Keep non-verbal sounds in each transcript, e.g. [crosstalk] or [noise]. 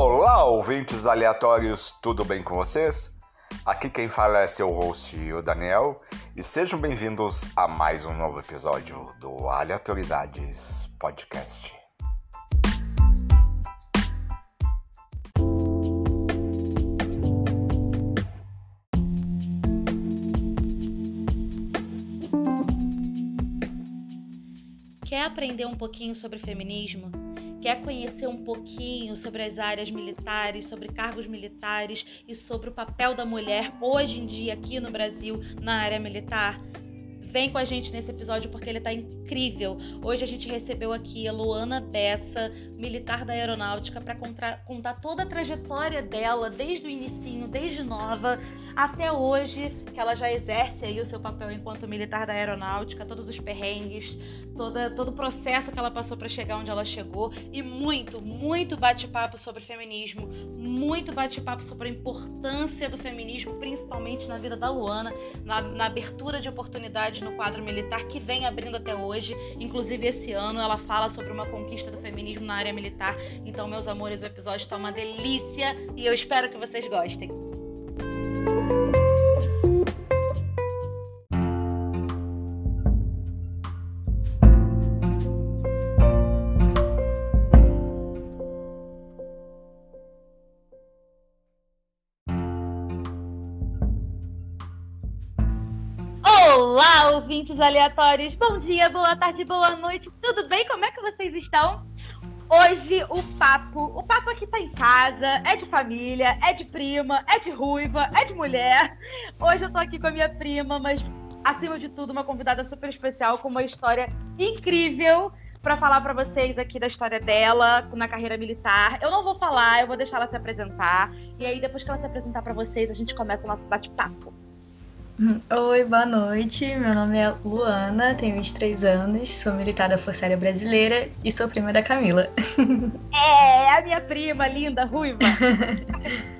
Olá, ouvintes aleatórios, tudo bem com vocês? Aqui quem fala é seu host, o Daniel, e sejam bem-vindos a mais um novo episódio do Aleatoridades Podcast. Quer aprender um pouquinho sobre feminismo? Quer conhecer um pouquinho sobre as áreas militares, sobre cargos militares e sobre o papel da mulher hoje em dia aqui no Brasil na área militar? Vem com a gente nesse episódio porque ele tá incrível. Hoje a gente recebeu aqui a Luana Bessa, militar da aeronáutica, para contar toda a trajetória dela, desde o inicinho, desde nova até hoje, que ela já exerce aí o seu papel enquanto militar da aeronáutica, todos os perrengues, toda, todo o processo que ela passou para chegar onde ela chegou e muito, muito bate-papo sobre feminismo, muito bate-papo sobre a importância do feminismo, principalmente na vida da Luana, na, na abertura de oportunidades no quadro militar que vem abrindo até hoje. Inclusive, esse ano ela fala sobre uma conquista do feminismo na área militar. Então, meus amores, o episódio está uma delícia e eu espero que vocês gostem. Olá, ouvintes aleatórios. Bom dia, boa tarde, boa noite. Tudo bem? Como é que vocês estão? Hoje o papo, o papo aqui tá em casa, é de família, é de prima, é de ruiva, é de mulher. Hoje eu tô aqui com a minha prima, mas acima de tudo uma convidada super especial com uma história incrível para falar para vocês aqui da história dela na carreira militar. Eu não vou falar, eu vou deixar ela se apresentar e aí depois que ela se apresentar para vocês, a gente começa o nosso bate-papo. [laughs] Oi, boa noite. Meu nome é Luana, tenho 23 anos, sou militar da Força Aérea Brasileira e sou prima da Camila. [laughs] É, a minha prima linda, ruiva. [laughs]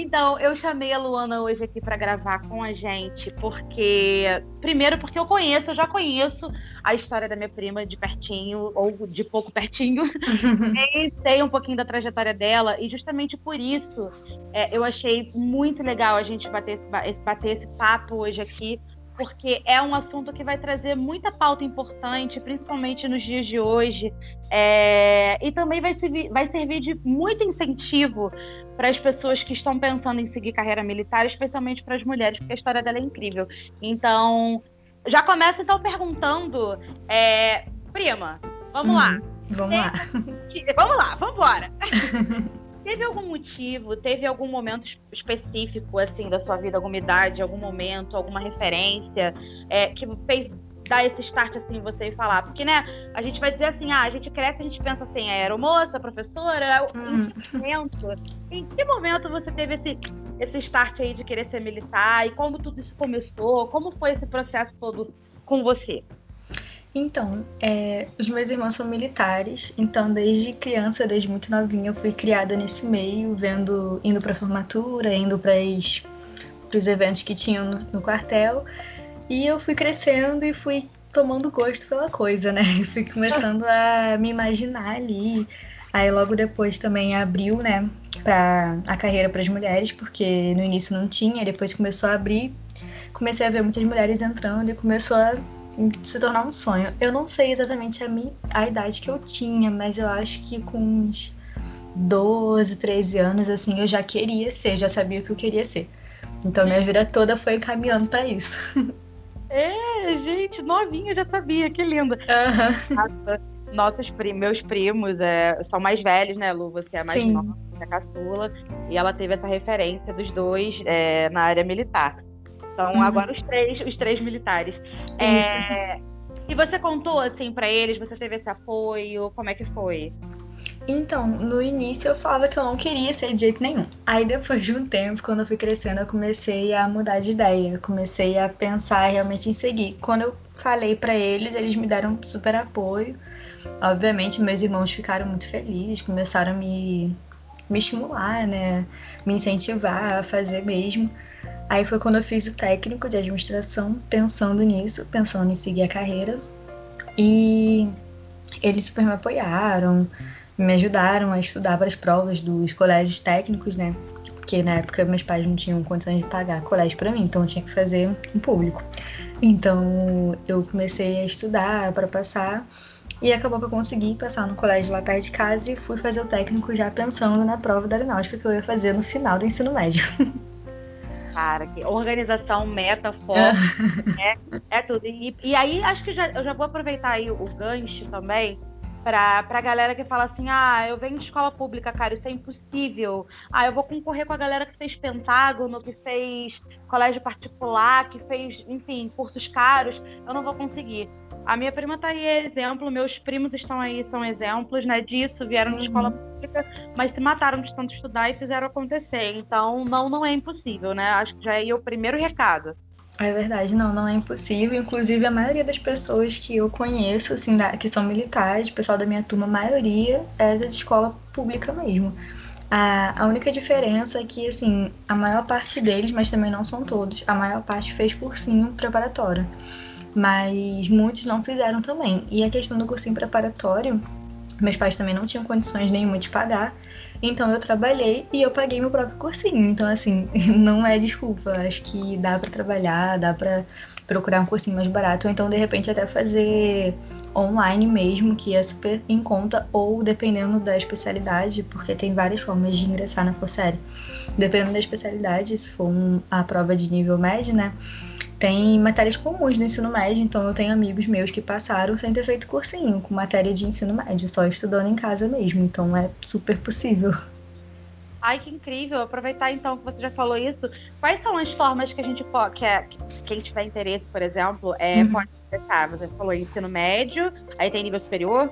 Então, eu chamei a Luana hoje aqui para gravar com a gente, porque. Primeiro, porque eu conheço, eu já conheço a história da minha prima de pertinho, ou de pouco pertinho. [laughs] e sei um pouquinho da trajetória dela, e justamente por isso é, eu achei muito legal a gente bater esse, bater esse papo hoje aqui, porque é um assunto que vai trazer muita pauta importante, principalmente nos dias de hoje, é, e também vai servir, vai servir de muito incentivo para as pessoas que estão pensando em seguir carreira militar, especialmente para as mulheres, porque a história dela é incrível. Então, já começa então perguntando, é, prima, vamos uhum, lá. Vamos lá. Vamos lá, vamos embora. [laughs] Teve algum motivo, teve algum momento específico, assim, da sua vida, alguma idade, algum momento, alguma referência é, que fez dar esse start, assim, você falar? Porque, né, a gente vai dizer assim, ah, a gente cresce, a gente pensa assim, é aeromoça, professora, hum. em que momento, em que momento você teve esse, esse start aí de querer ser militar e como tudo isso começou? Como foi esse processo todo com você? Então, é, os meus irmãos são militares, então desde criança, desde muito novinha, eu fui criada nesse meio, vendo, indo para formatura, indo para os eventos que tinham no, no, quartel, e eu fui crescendo e fui tomando gosto pela coisa, né? E [laughs] fui começando a me imaginar ali. Aí logo depois também abriu, né, para a carreira para as mulheres, porque no início não tinha, depois começou a abrir, comecei a ver muitas mulheres entrando e começou a se tornar um sonho. Eu não sei exatamente a, minha, a idade que eu tinha, mas eu acho que com uns 12, 13 anos, assim, eu já queria ser, já sabia o que eu queria ser. Então minha vida toda foi caminhando para isso. [laughs] É, gente, novinha já sabia, que linda. Uhum. Nossa, nossos primos, meus primos é, são mais velhos, né, Lu? Você é mais Sim. nova, é caçula. E ela teve essa referência dos dois é, na área militar. Então, uhum. agora os três, os três militares. É, e você contou assim para eles? Você teve esse apoio? Como é que foi? Então, no início eu falava que eu não queria ser de jeito nenhum. Aí depois de um tempo, quando eu fui crescendo, eu comecei a mudar de ideia, comecei a pensar realmente em seguir. Quando eu falei para eles, eles me deram super apoio. Obviamente, meus irmãos ficaram muito felizes, começaram a me, me estimular, né? Me incentivar a fazer mesmo. Aí foi quando eu fiz o técnico de administração, pensando nisso, pensando em seguir a carreira. E eles super me apoiaram, me ajudaram a estudar para as provas dos colégios técnicos, né? Porque na época meus pais não tinham condições de pagar colégio para mim, então eu tinha que fazer um público. Então eu comecei a estudar para passar e acabou que eu consegui passar no colégio lá perto de casa e fui fazer o técnico já pensando na prova da aeronáutica que eu ia fazer no final do ensino médio. [laughs] Cara, que organização, meta, foco, é, é tudo. E, e aí acho que já, eu já vou aproveitar aí o gancho também pra, pra galera que fala assim: ah, eu venho de escola pública, cara, isso é impossível. Ah, eu vou concorrer com a galera que fez Pentágono, que fez colégio particular, que fez, enfim, cursos caros, eu não vou conseguir. A minha prima tá aí é exemplo, meus primos estão aí, são exemplos, né, disso, vieram de escola uhum. pública, mas se mataram de tanto estudar e fizeram acontecer. Então, não, não é impossível, né? Acho que já é o primeiro recado. É verdade, não, não é impossível. Inclusive, a maioria das pessoas que eu conheço, assim, da, que são militares, o pessoal da minha turma, a maioria é de escola pública mesmo. A, a única diferença é que, assim, a maior parte deles, mas também não são todos, a maior parte fez cursinho preparatório. Mas muitos não fizeram também. E a questão do cursinho preparatório, meus pais também não tinham condições nenhuma de pagar. Então eu trabalhei e eu paguei meu próprio cursinho. Então, assim, [laughs] não é desculpa. Acho que dá para trabalhar, dá para procurar um cursinho mais barato, ou então de repente até fazer online mesmo, que é super em conta, ou dependendo da especialidade, porque tem várias formas de ingressar na Força Dependendo da especialidade, se for um, a prova de nível médio, né? Tem matérias comuns no ensino médio, então eu tenho amigos meus que passaram sem ter feito cursinho, com matéria de ensino médio, só estudando em casa mesmo, então é super possível. Ai, que incrível! Aproveitar então que você já falou isso. Quais são as formas que a gente pode. Que é, quem tiver interesse, por exemplo, é, uhum. pode acessar? Você falou ensino médio, aí tem nível superior?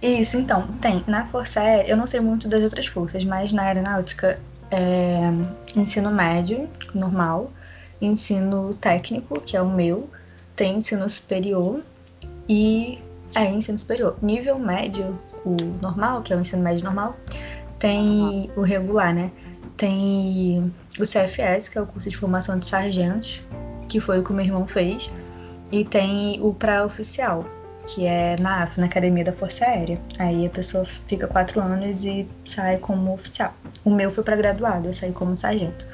Isso, então, tem. Na Força Aérea, eu não sei muito das outras forças, mas na aeronáutica é ensino médio, normal ensino técnico, que é o meu, tem ensino superior e é ensino superior. Nível médio, o normal, que é o ensino médio normal, tem o regular, né? Tem o CFS, que é o curso de formação de sargentos, que foi o que o meu irmão fez, e tem o pré-oficial, que é na AF, na Academia da Força Aérea. Aí a pessoa fica quatro anos e sai como oficial. O meu foi para graduado, eu saí como sargento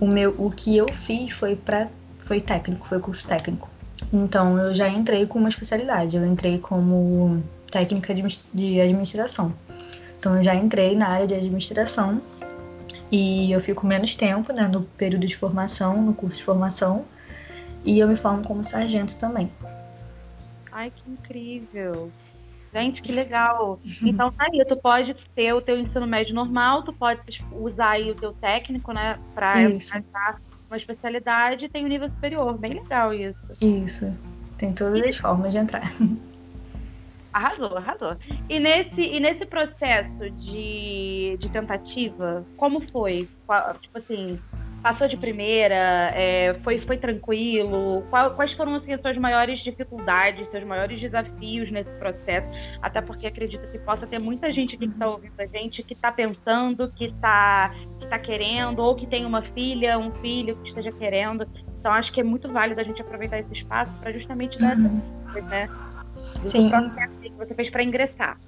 o meu o que eu fiz foi para foi técnico, foi curso técnico. Então eu já entrei com uma especialidade, eu entrei como técnica de administração. Então eu já entrei na área de administração e eu fico menos tempo, né, no período de formação, no curso de formação, e eu me formo como sargento também. Ai, que incrível! Gente, que legal. Então tá aí, tu pode ter o teu ensino médio normal, tu pode usar aí o teu técnico, né, para entrar uma especialidade e tem o um nível superior. Bem legal isso. Isso. Tem todas e... as formas de entrar. Arrasou, arrasou. E nesse, e nesse processo de, de tentativa, como foi? Tipo assim, passou de primeira? É, foi, foi tranquilo? Qual, quais foram assim, as suas maiores dificuldades, seus maiores desafios nesse processo? Até porque acredito que possa ter muita gente aqui que está ouvindo a gente que está pensando, que está que tá querendo, ou que tem uma filha, um filho que esteja querendo. Então acho que é muito válido a gente aproveitar esse espaço para justamente dar uhum. essa né? Sim. que você fez para ingressar.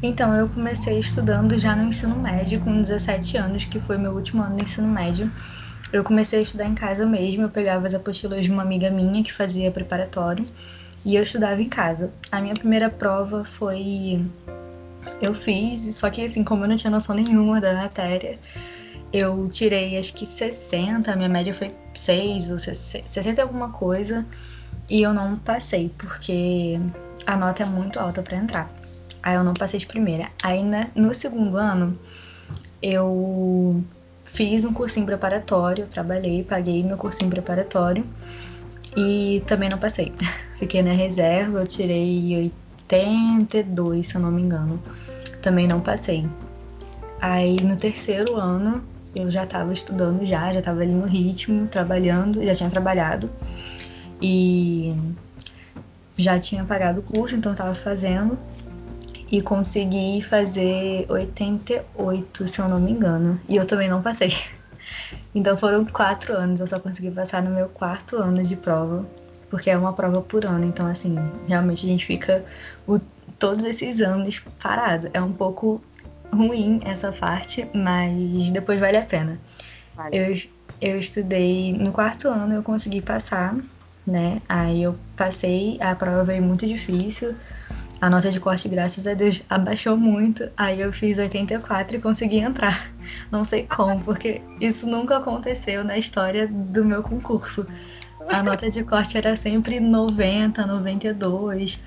Então, eu comecei estudando já no ensino médio, com 17 anos, que foi meu último ano no ensino médio. Eu comecei a estudar em casa mesmo, eu pegava as apostilas de uma amiga minha que fazia preparatório e eu estudava em casa. A minha primeira prova foi. Eu fiz, só que assim, como eu não tinha noção nenhuma da matéria, eu tirei acho que 60, a minha média foi 6 ou 60 e alguma coisa, e eu não passei, porque a nota é muito alta para entrar. Aí eu não passei de primeira. Aí no segundo ano, eu fiz um cursinho preparatório, trabalhei, paguei meu cursinho preparatório e também não passei. [laughs] Fiquei na reserva, eu tirei 82, se eu não me engano. Também não passei. Aí no terceiro ano eu já estava estudando já, já estava ali no ritmo, trabalhando, já tinha trabalhado e já tinha pagado o curso, então estava fazendo e consegui fazer 88, se eu não me engano. E eu também não passei. [laughs] Então foram quatro anos, eu só consegui passar no meu quarto ano de prova, porque é uma prova por ano. Então, assim, realmente a gente fica o, todos esses anos parado. É um pouco ruim essa parte, mas depois vale a pena. Vale. Eu, eu estudei no quarto ano, eu consegui passar, né? Aí eu passei, a prova veio muito difícil. A nota de corte, graças a Deus, abaixou muito. Aí eu fiz 84 e consegui entrar. Não sei como, porque isso nunca aconteceu na história do meu concurso. A nota de corte era sempre 90, 92.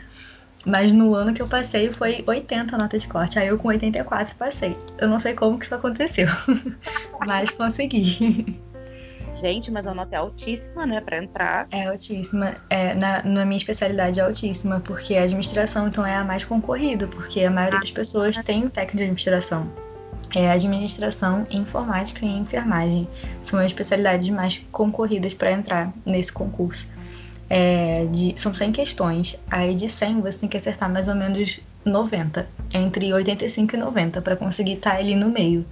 Mas no ano que eu passei foi 80 a nota de corte. Aí eu com 84 passei. Eu não sei como que isso aconteceu. [laughs] mas consegui. Gente, mas a nota é altíssima, né, para entrar. É altíssima. É, na, na minha especialidade é altíssima, porque a administração, então, é a mais concorrida, porque a maioria das pessoas tem o técnico de administração. É administração, informática e enfermagem. São as especialidades mais concorridas para entrar nesse concurso. É, de, são 100 questões. Aí de 100 você tem que acertar mais ou menos 90, entre 85 e 90, para conseguir estar tá ali no meio.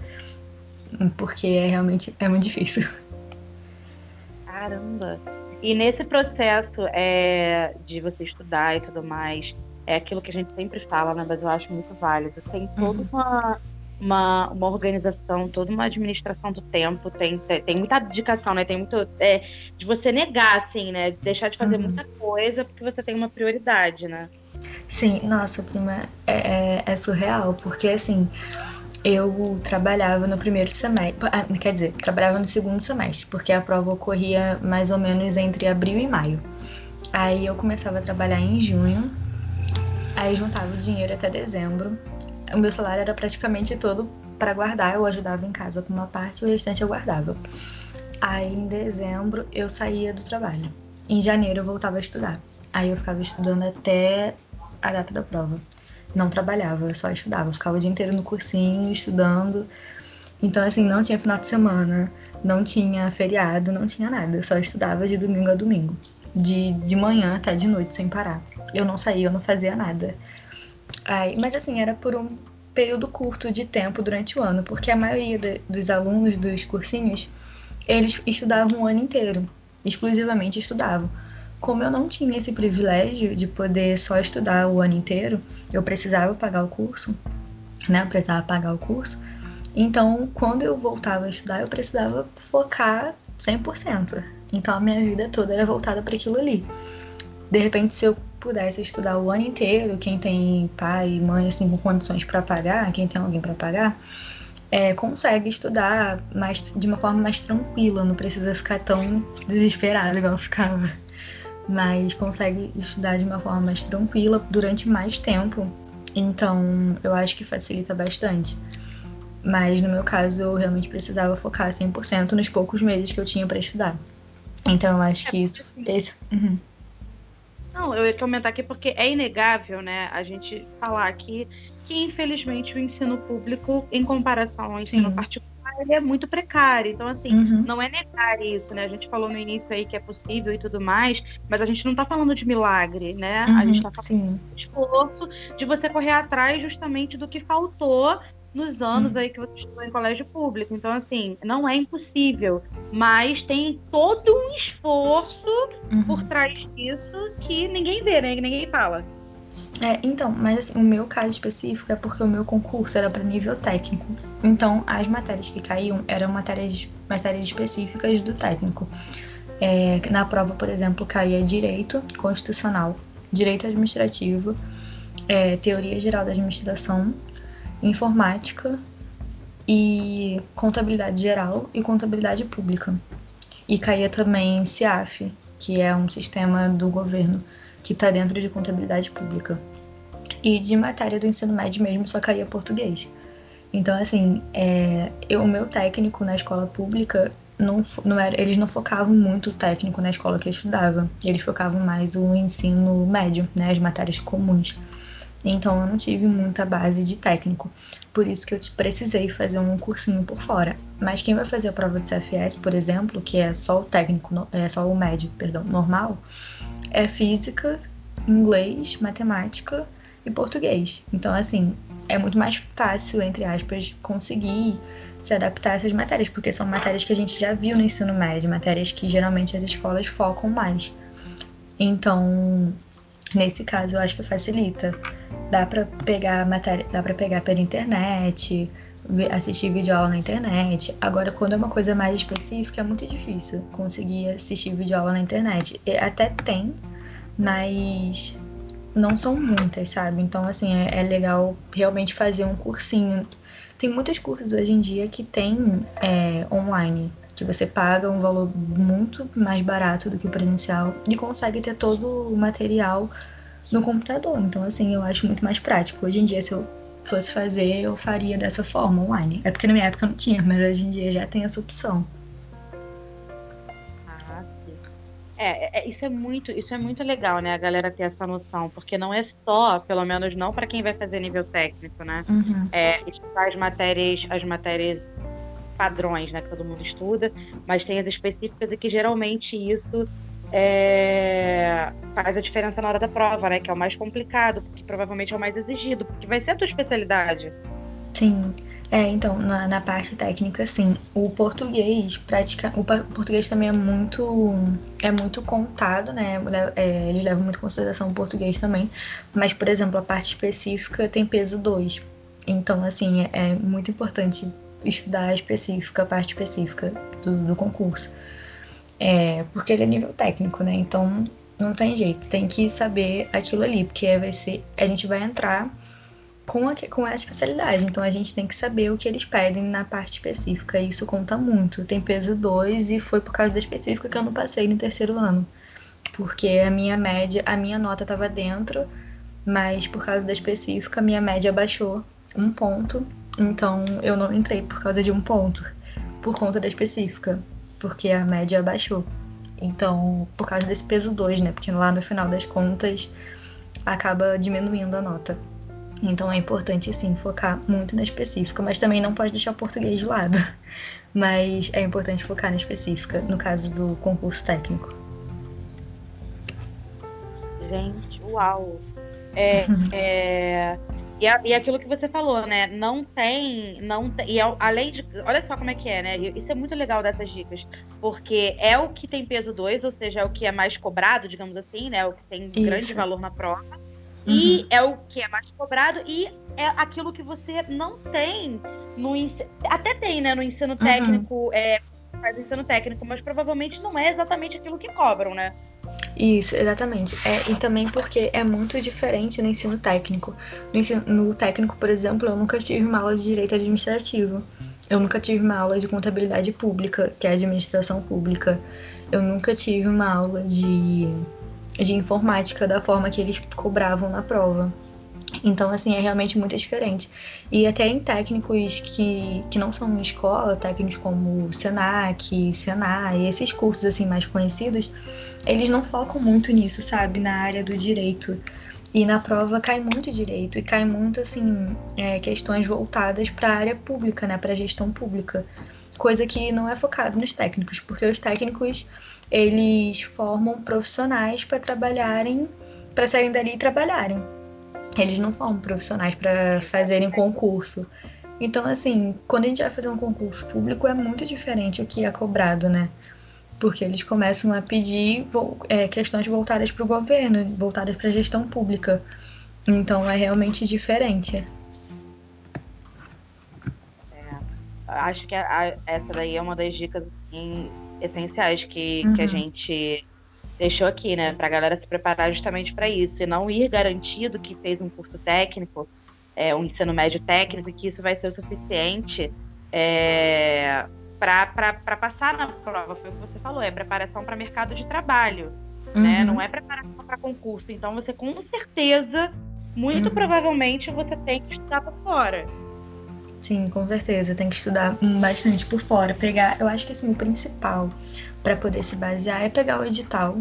Porque é realmente é muito difícil. Caramba! E nesse processo é, de você estudar e tudo mais, é aquilo que a gente sempre fala, né? Mas eu acho muito válido. Tem toda uhum. uma uma, uma organização, toda uma administração do tempo, tem, tem, tem muita dedicação, né? Tem muito. É, de você negar, assim, né? De deixar de fazer uhum. muita coisa porque você tem uma prioridade, né? Sim, nossa, prima, é, é, é surreal, porque assim, eu trabalhava no primeiro semestre, ah, quer dizer, trabalhava no segundo semestre, porque a prova ocorria mais ou menos entre abril e maio. Aí eu começava a trabalhar em junho, aí juntava o dinheiro até dezembro, o meu salário era praticamente todo para guardar. Eu ajudava em casa com uma parte, o restante eu guardava. Aí em dezembro eu saía do trabalho. Em janeiro eu voltava a estudar. Aí eu ficava estudando até a data da prova. Não trabalhava, só estudava. Eu ficava o dia inteiro no cursinho, estudando. Então, assim, não tinha final de semana, não tinha feriado, não tinha nada. Eu só estudava de domingo a domingo. De, de manhã até de noite, sem parar. Eu não saía, eu não fazia nada. Aí, mas assim, era por um período curto de tempo durante o ano, porque a maioria de, dos alunos dos cursinhos, eles estudavam o ano inteiro, exclusivamente estudavam. Como eu não tinha esse privilégio de poder só estudar o ano inteiro, eu precisava pagar o curso, né? Eu precisava pagar o curso. Então, quando eu voltava a estudar, eu precisava focar 100%. Então, a minha vida toda era voltada para aquilo ali. De repente, se eu pudesse estudar o ano inteiro, quem tem pai e mãe assim com condições para pagar, quem tem alguém para pagar, é, consegue estudar mais, de uma forma mais tranquila, não precisa ficar tão desesperado igual eu ficava. Mas consegue estudar de uma forma mais tranquila durante mais tempo. Então, eu acho que facilita bastante. Mas no meu caso, eu realmente precisava focar 100% nos poucos meses que eu tinha para estudar. Então, eu acho que isso. Esse, uhum. Não, eu ia comentar aqui porque é inegável, né, a gente falar aqui que infelizmente o ensino público, em comparação ao ensino Sim. particular, ele é muito precário. Então, assim, uhum. não é negar isso, né? A gente falou no início aí que é possível e tudo mais, mas a gente não tá falando de milagre, né? Uhum, a gente tá falando de esforço de você correr atrás justamente do que faltou nos anos uhum. aí que você estudou em colégio público. Então, assim, não é impossível, mas tem todo um esforço uhum. por trás disso que ninguém vê, né? Que ninguém fala. É, então, mas assim, o meu caso específico é porque o meu concurso era para nível técnico. Então, as matérias que caíam eram matérias, matérias específicas do técnico. É, na prova, por exemplo, caía direito constitucional, direito administrativo, é, teoria geral da administração, informática e contabilidade geral e contabilidade pública. E caía também CIAF, que é um sistema do governo que está dentro de contabilidade pública. E de matéria do ensino médio mesmo só caía português. Então, assim, é, eu, o meu técnico na escola pública, não, não era, eles não focavam muito o técnico na escola que eu estudava. Eles focavam mais o ensino médio, né, as matérias comuns. Então eu não tive muita base de técnico. Por isso que eu precisei fazer um cursinho por fora. Mas quem vai fazer a prova de CFS, por exemplo, que é só o técnico, é só o médio, perdão, normal, é física, inglês, matemática e português. Então, assim, é muito mais fácil, entre aspas, conseguir se adaptar a essas matérias, porque são matérias que a gente já viu no ensino médio, matérias que geralmente as escolas focam mais. Então, Nesse caso, eu acho que facilita. Dá para pegar matéria, dá para pegar pela internet, assistir videoaula na internet. Agora, quando é uma coisa mais específica, é muito difícil conseguir assistir videoaula na internet. Até tem, mas não são muitas, sabe? Então, assim, é, é legal realmente fazer um cursinho. Tem muitos cursos hoje em dia que tem é, online, que você paga um valor muito mais barato do que o presencial e consegue ter todo o material no computador. Então, assim, eu acho muito mais prático. Hoje em dia, se eu fosse fazer, eu faria dessa forma online. É porque na minha época não tinha, mas hoje em dia já tem essa opção. Ah, sim. É, é, isso é muito, isso é muito legal, né? A galera ter essa noção, porque não é só, pelo menos não para quem vai fazer nível técnico, né? Uhum. É, estudar as matérias, as matérias padrões, né, que todo mundo estuda, mas tem as específicas e que geralmente isso é, faz a diferença na hora da prova, né? Que é o mais complicado, porque provavelmente é o mais exigido, porque vai ser a tua especialidade. Sim. É, então, na, na parte técnica, sim. O português, pratica, o português também é muito é muito contado, né? É, eles levam muito em consideração o português também. Mas, por exemplo, a parte específica tem peso 2. Então, assim, é, é muito importante estudar específica, a parte específica do, do concurso. É, porque ele é nível técnico, né? Então não tem jeito, tem que saber aquilo ali, porque vai ser, a gente vai entrar com a, com a especialidade, então a gente tem que saber o que eles pedem na parte específica, e isso conta muito. Tem peso 2 e foi por causa da específica que eu não passei no terceiro ano, porque a minha média, a minha nota estava dentro, mas por causa da específica, a minha média baixou um ponto, então eu não entrei por causa de um ponto, por conta da específica porque a média baixou. Então, por causa desse peso 2, né? Porque lá no final das contas acaba diminuindo a nota. Então é importante sim focar muito na específica, mas também não pode deixar o português de lado. [laughs] Mas é importante focar na específica, no caso do concurso técnico. Gente, uau! É, [laughs] é, e, a, e aquilo que você falou, né? Não tem. não tem, E é além de. Olha só como é que é, né? Isso é muito legal dessas dicas. Porque é o que tem peso 2, ou seja, é o que é mais cobrado, digamos assim, né? É o que tem Isso. grande valor na prova. Uhum. E é o que é mais cobrado e é aquilo que você não tem no ensino. Até tem, né? No ensino uhum. técnico, uhum. é, faz ensino técnico, mas provavelmente não é exatamente aquilo que cobram, né? Isso, exatamente. É, e também porque é muito diferente no ensino técnico. No, ensino, no técnico, por exemplo, eu nunca tive uma aula de direito administrativo. Eu nunca tive uma aula de contabilidade pública, que é administração pública. Eu nunca tive uma aula de, de informática da forma que eles cobravam na prova. Então, assim, é realmente muito diferente. E até em técnicos que, que não são escola, técnicos como Senac, Senai, esses cursos, assim, mais conhecidos, eles não focam muito nisso, sabe? Na área do direito. E na prova cai muito direito e cai muito, assim, é, questões voltadas para a área pública, né? Para gestão pública. Coisa que não é focado nos técnicos, porque os técnicos, eles formam profissionais para trabalharem, para saírem dali e trabalharem eles não formam profissionais para fazerem concurso. Então, assim, quando a gente vai fazer um concurso público, é muito diferente o que é cobrado, né? Porque eles começam a pedir é, questões voltadas para o governo, voltadas para a gestão pública. Então, é realmente diferente. É, acho que a, a, essa daí é uma das dicas assim, essenciais que, uhum. que a uhum. gente deixou aqui, né, para a galera se preparar justamente para isso e não ir garantido que fez um curso técnico, é, um ensino médio técnico, e que isso vai ser o suficiente é, para passar na prova. Foi o que você falou, é preparação para mercado de trabalho, né? uhum. né? Não é preparação para concurso. Então você com certeza, muito uhum. provavelmente, você tem que estudar por fora. Sim, com certeza. Tem que estudar bastante por fora. Pegar, eu acho que assim, o principal para poder se basear é pegar o edital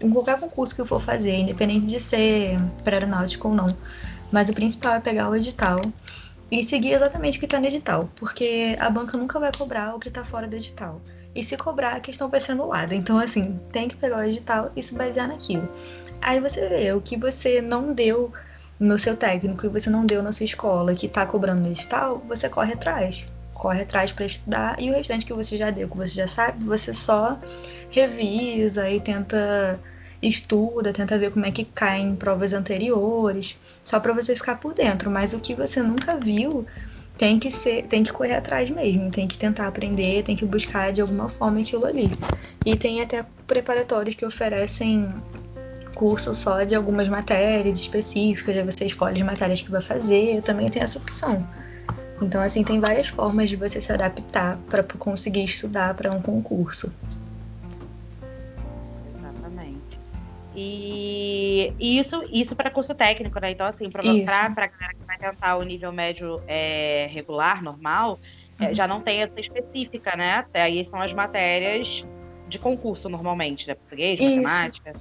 em qualquer concurso que eu for fazer, independente de ser para aeronáutico ou não. Mas o principal é pegar o edital e seguir exatamente o que está no edital, porque a banca nunca vai cobrar o que está fora do edital. E se cobrar, a questão vai ser anulada. Então, assim, tem que pegar o edital e se basear naquilo. Aí você vê o que você não deu no seu técnico e você não deu na sua escola, que está cobrando no edital, você corre atrás corre atrás para estudar e o restante que você já deu, que você já sabe, você só revisa e tenta estuda, tenta ver como é que cai em provas anteriores, só para você ficar por dentro. Mas o que você nunca viu tem que ser, tem que correr atrás mesmo, tem que tentar aprender, tem que buscar de alguma forma aquilo ali. E tem até preparatórios que oferecem curso só de algumas matérias específicas, aí você escolhe as matérias que vai fazer, também tem essa opção. Então, assim, tem várias formas de você se adaptar para conseguir estudar para um concurso. Exatamente. E, isso, isso para curso técnico, né? Então, assim, para mostrar para a galera que vai tentar o nível médio é, regular, normal, é, uhum. já não tem essa específica, né? Até aí são as matérias de concurso normalmente, né? Português, isso. matemática.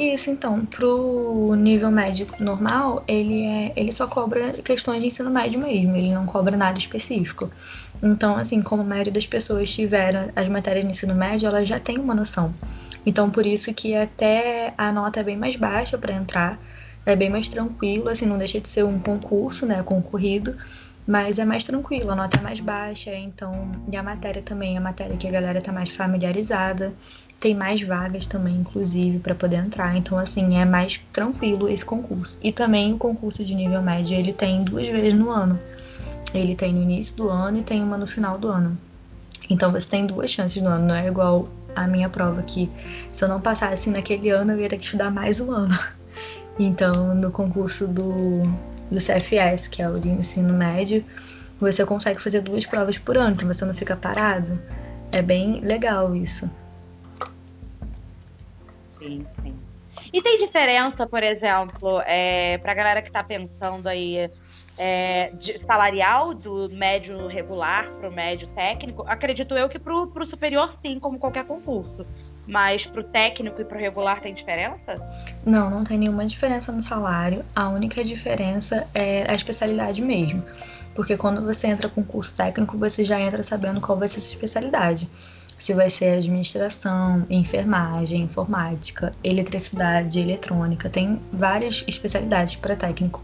Isso, então, pro nível médio normal, ele, é, ele só cobra questões de ensino médio mesmo, ele não cobra nada específico. Então, assim, como a maioria das pessoas tiveram as matérias de ensino médio, elas já têm uma noção. Então, por isso que até a nota é bem mais baixa para entrar, é bem mais tranquilo, assim, não deixa de ser um concurso, né, concorrido, mas é mais tranquilo, a nota é mais baixa, então, e a matéria também, a matéria que a galera tá mais familiarizada, tem mais vagas também, inclusive, para poder entrar, então, assim, é mais tranquilo esse concurso. E também o concurso de nível médio, ele tem duas vezes no ano. Ele tem no início do ano e tem uma no final do ano. Então você tem duas chances no ano, não é igual a minha prova que se eu não passasse naquele ano eu ia ter que estudar mais um ano. [laughs] Então no concurso do do CFS, que é o de ensino médio, você consegue fazer duas provas por ano, então você não fica parado. É bem legal isso. Sim, sim. E tem diferença, por exemplo, é, para a galera que está pensando aí, é, de, salarial do médio regular para o médio técnico? Acredito eu que para o superior, sim, como qualquer concurso. Mas para o técnico e para o regular tem diferença? Não, não tem nenhuma diferença no salário. A única diferença é a especialidade mesmo. Porque quando você entra com curso técnico, você já entra sabendo qual vai ser a sua especialidade. Se vai ser administração, enfermagem, informática, eletricidade, eletrônica, tem várias especialidades para técnico.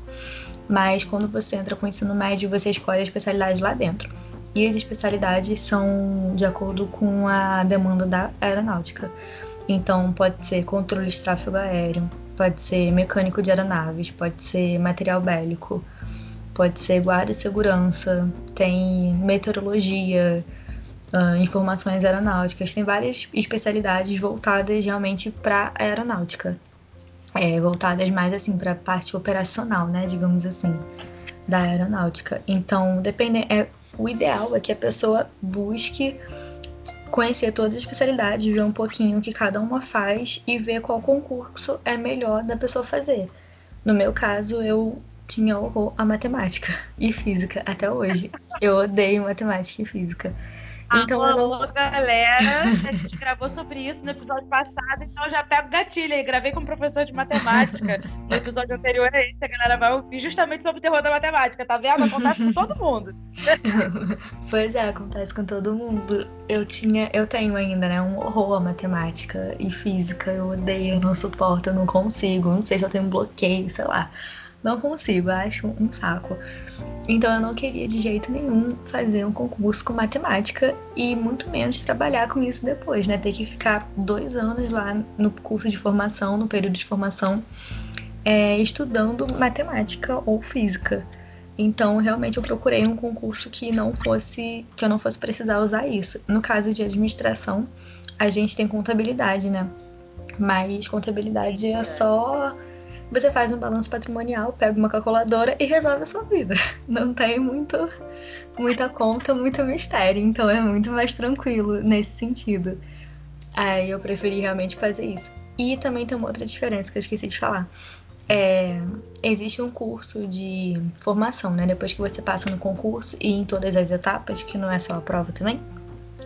Mas quando você entra com ensino médio, você escolhe a especialidade lá dentro e as especialidades são de acordo com a demanda da aeronáutica. Então, pode ser controle de tráfego aéreo, pode ser mecânico de aeronaves, pode ser material bélico, pode ser guarda e segurança, tem meteorologia, uh, informações aeronáuticas, tem várias especialidades voltadas realmente para aeronáutica, é, voltadas mais assim para a parte operacional, né, digamos assim, da aeronáutica. Então, depende, é o ideal é que a pessoa busque conhecer todas as especialidades, ver um pouquinho o que cada uma faz e ver qual concurso é melhor da pessoa fazer. No meu caso, eu tinha horror a matemática e física até hoje. Eu odeio matemática e física. Então, alô, galera. A gente gravou sobre isso no episódio passado, então eu já pego gatilho aí. Gravei com um professor de matemática no episódio anterior a esse. A galera vai ouvir justamente sobre o terror da matemática, tá vendo? Acontece com todo mundo. [laughs] pois é, acontece com todo mundo. Eu tinha, eu tenho ainda, né, um horror a matemática e física. Eu odeio, eu não suporto, eu não consigo. Não sei se eu tenho um bloqueio, sei lá. Não consigo, acho um saco. Então eu não queria de jeito nenhum fazer um concurso com matemática e muito menos trabalhar com isso depois, né? Ter que ficar dois anos lá no curso de formação, no período de formação, é, estudando matemática ou física. Então, realmente, eu procurei um concurso que não fosse que eu não fosse precisar usar isso. No caso de administração, a gente tem contabilidade, né? Mas contabilidade é só você faz um balanço patrimonial, pega uma calculadora e resolve a sua vida. [laughs] Não tem muito, muita conta, muito mistério, então é muito mais tranquilo nesse sentido. Aí eu preferi realmente fazer isso. E também tem uma outra diferença que eu esqueci de falar. É, existe um curso de formação, né? Depois que você passa no concurso e em todas as etapas, que não é só a prova também.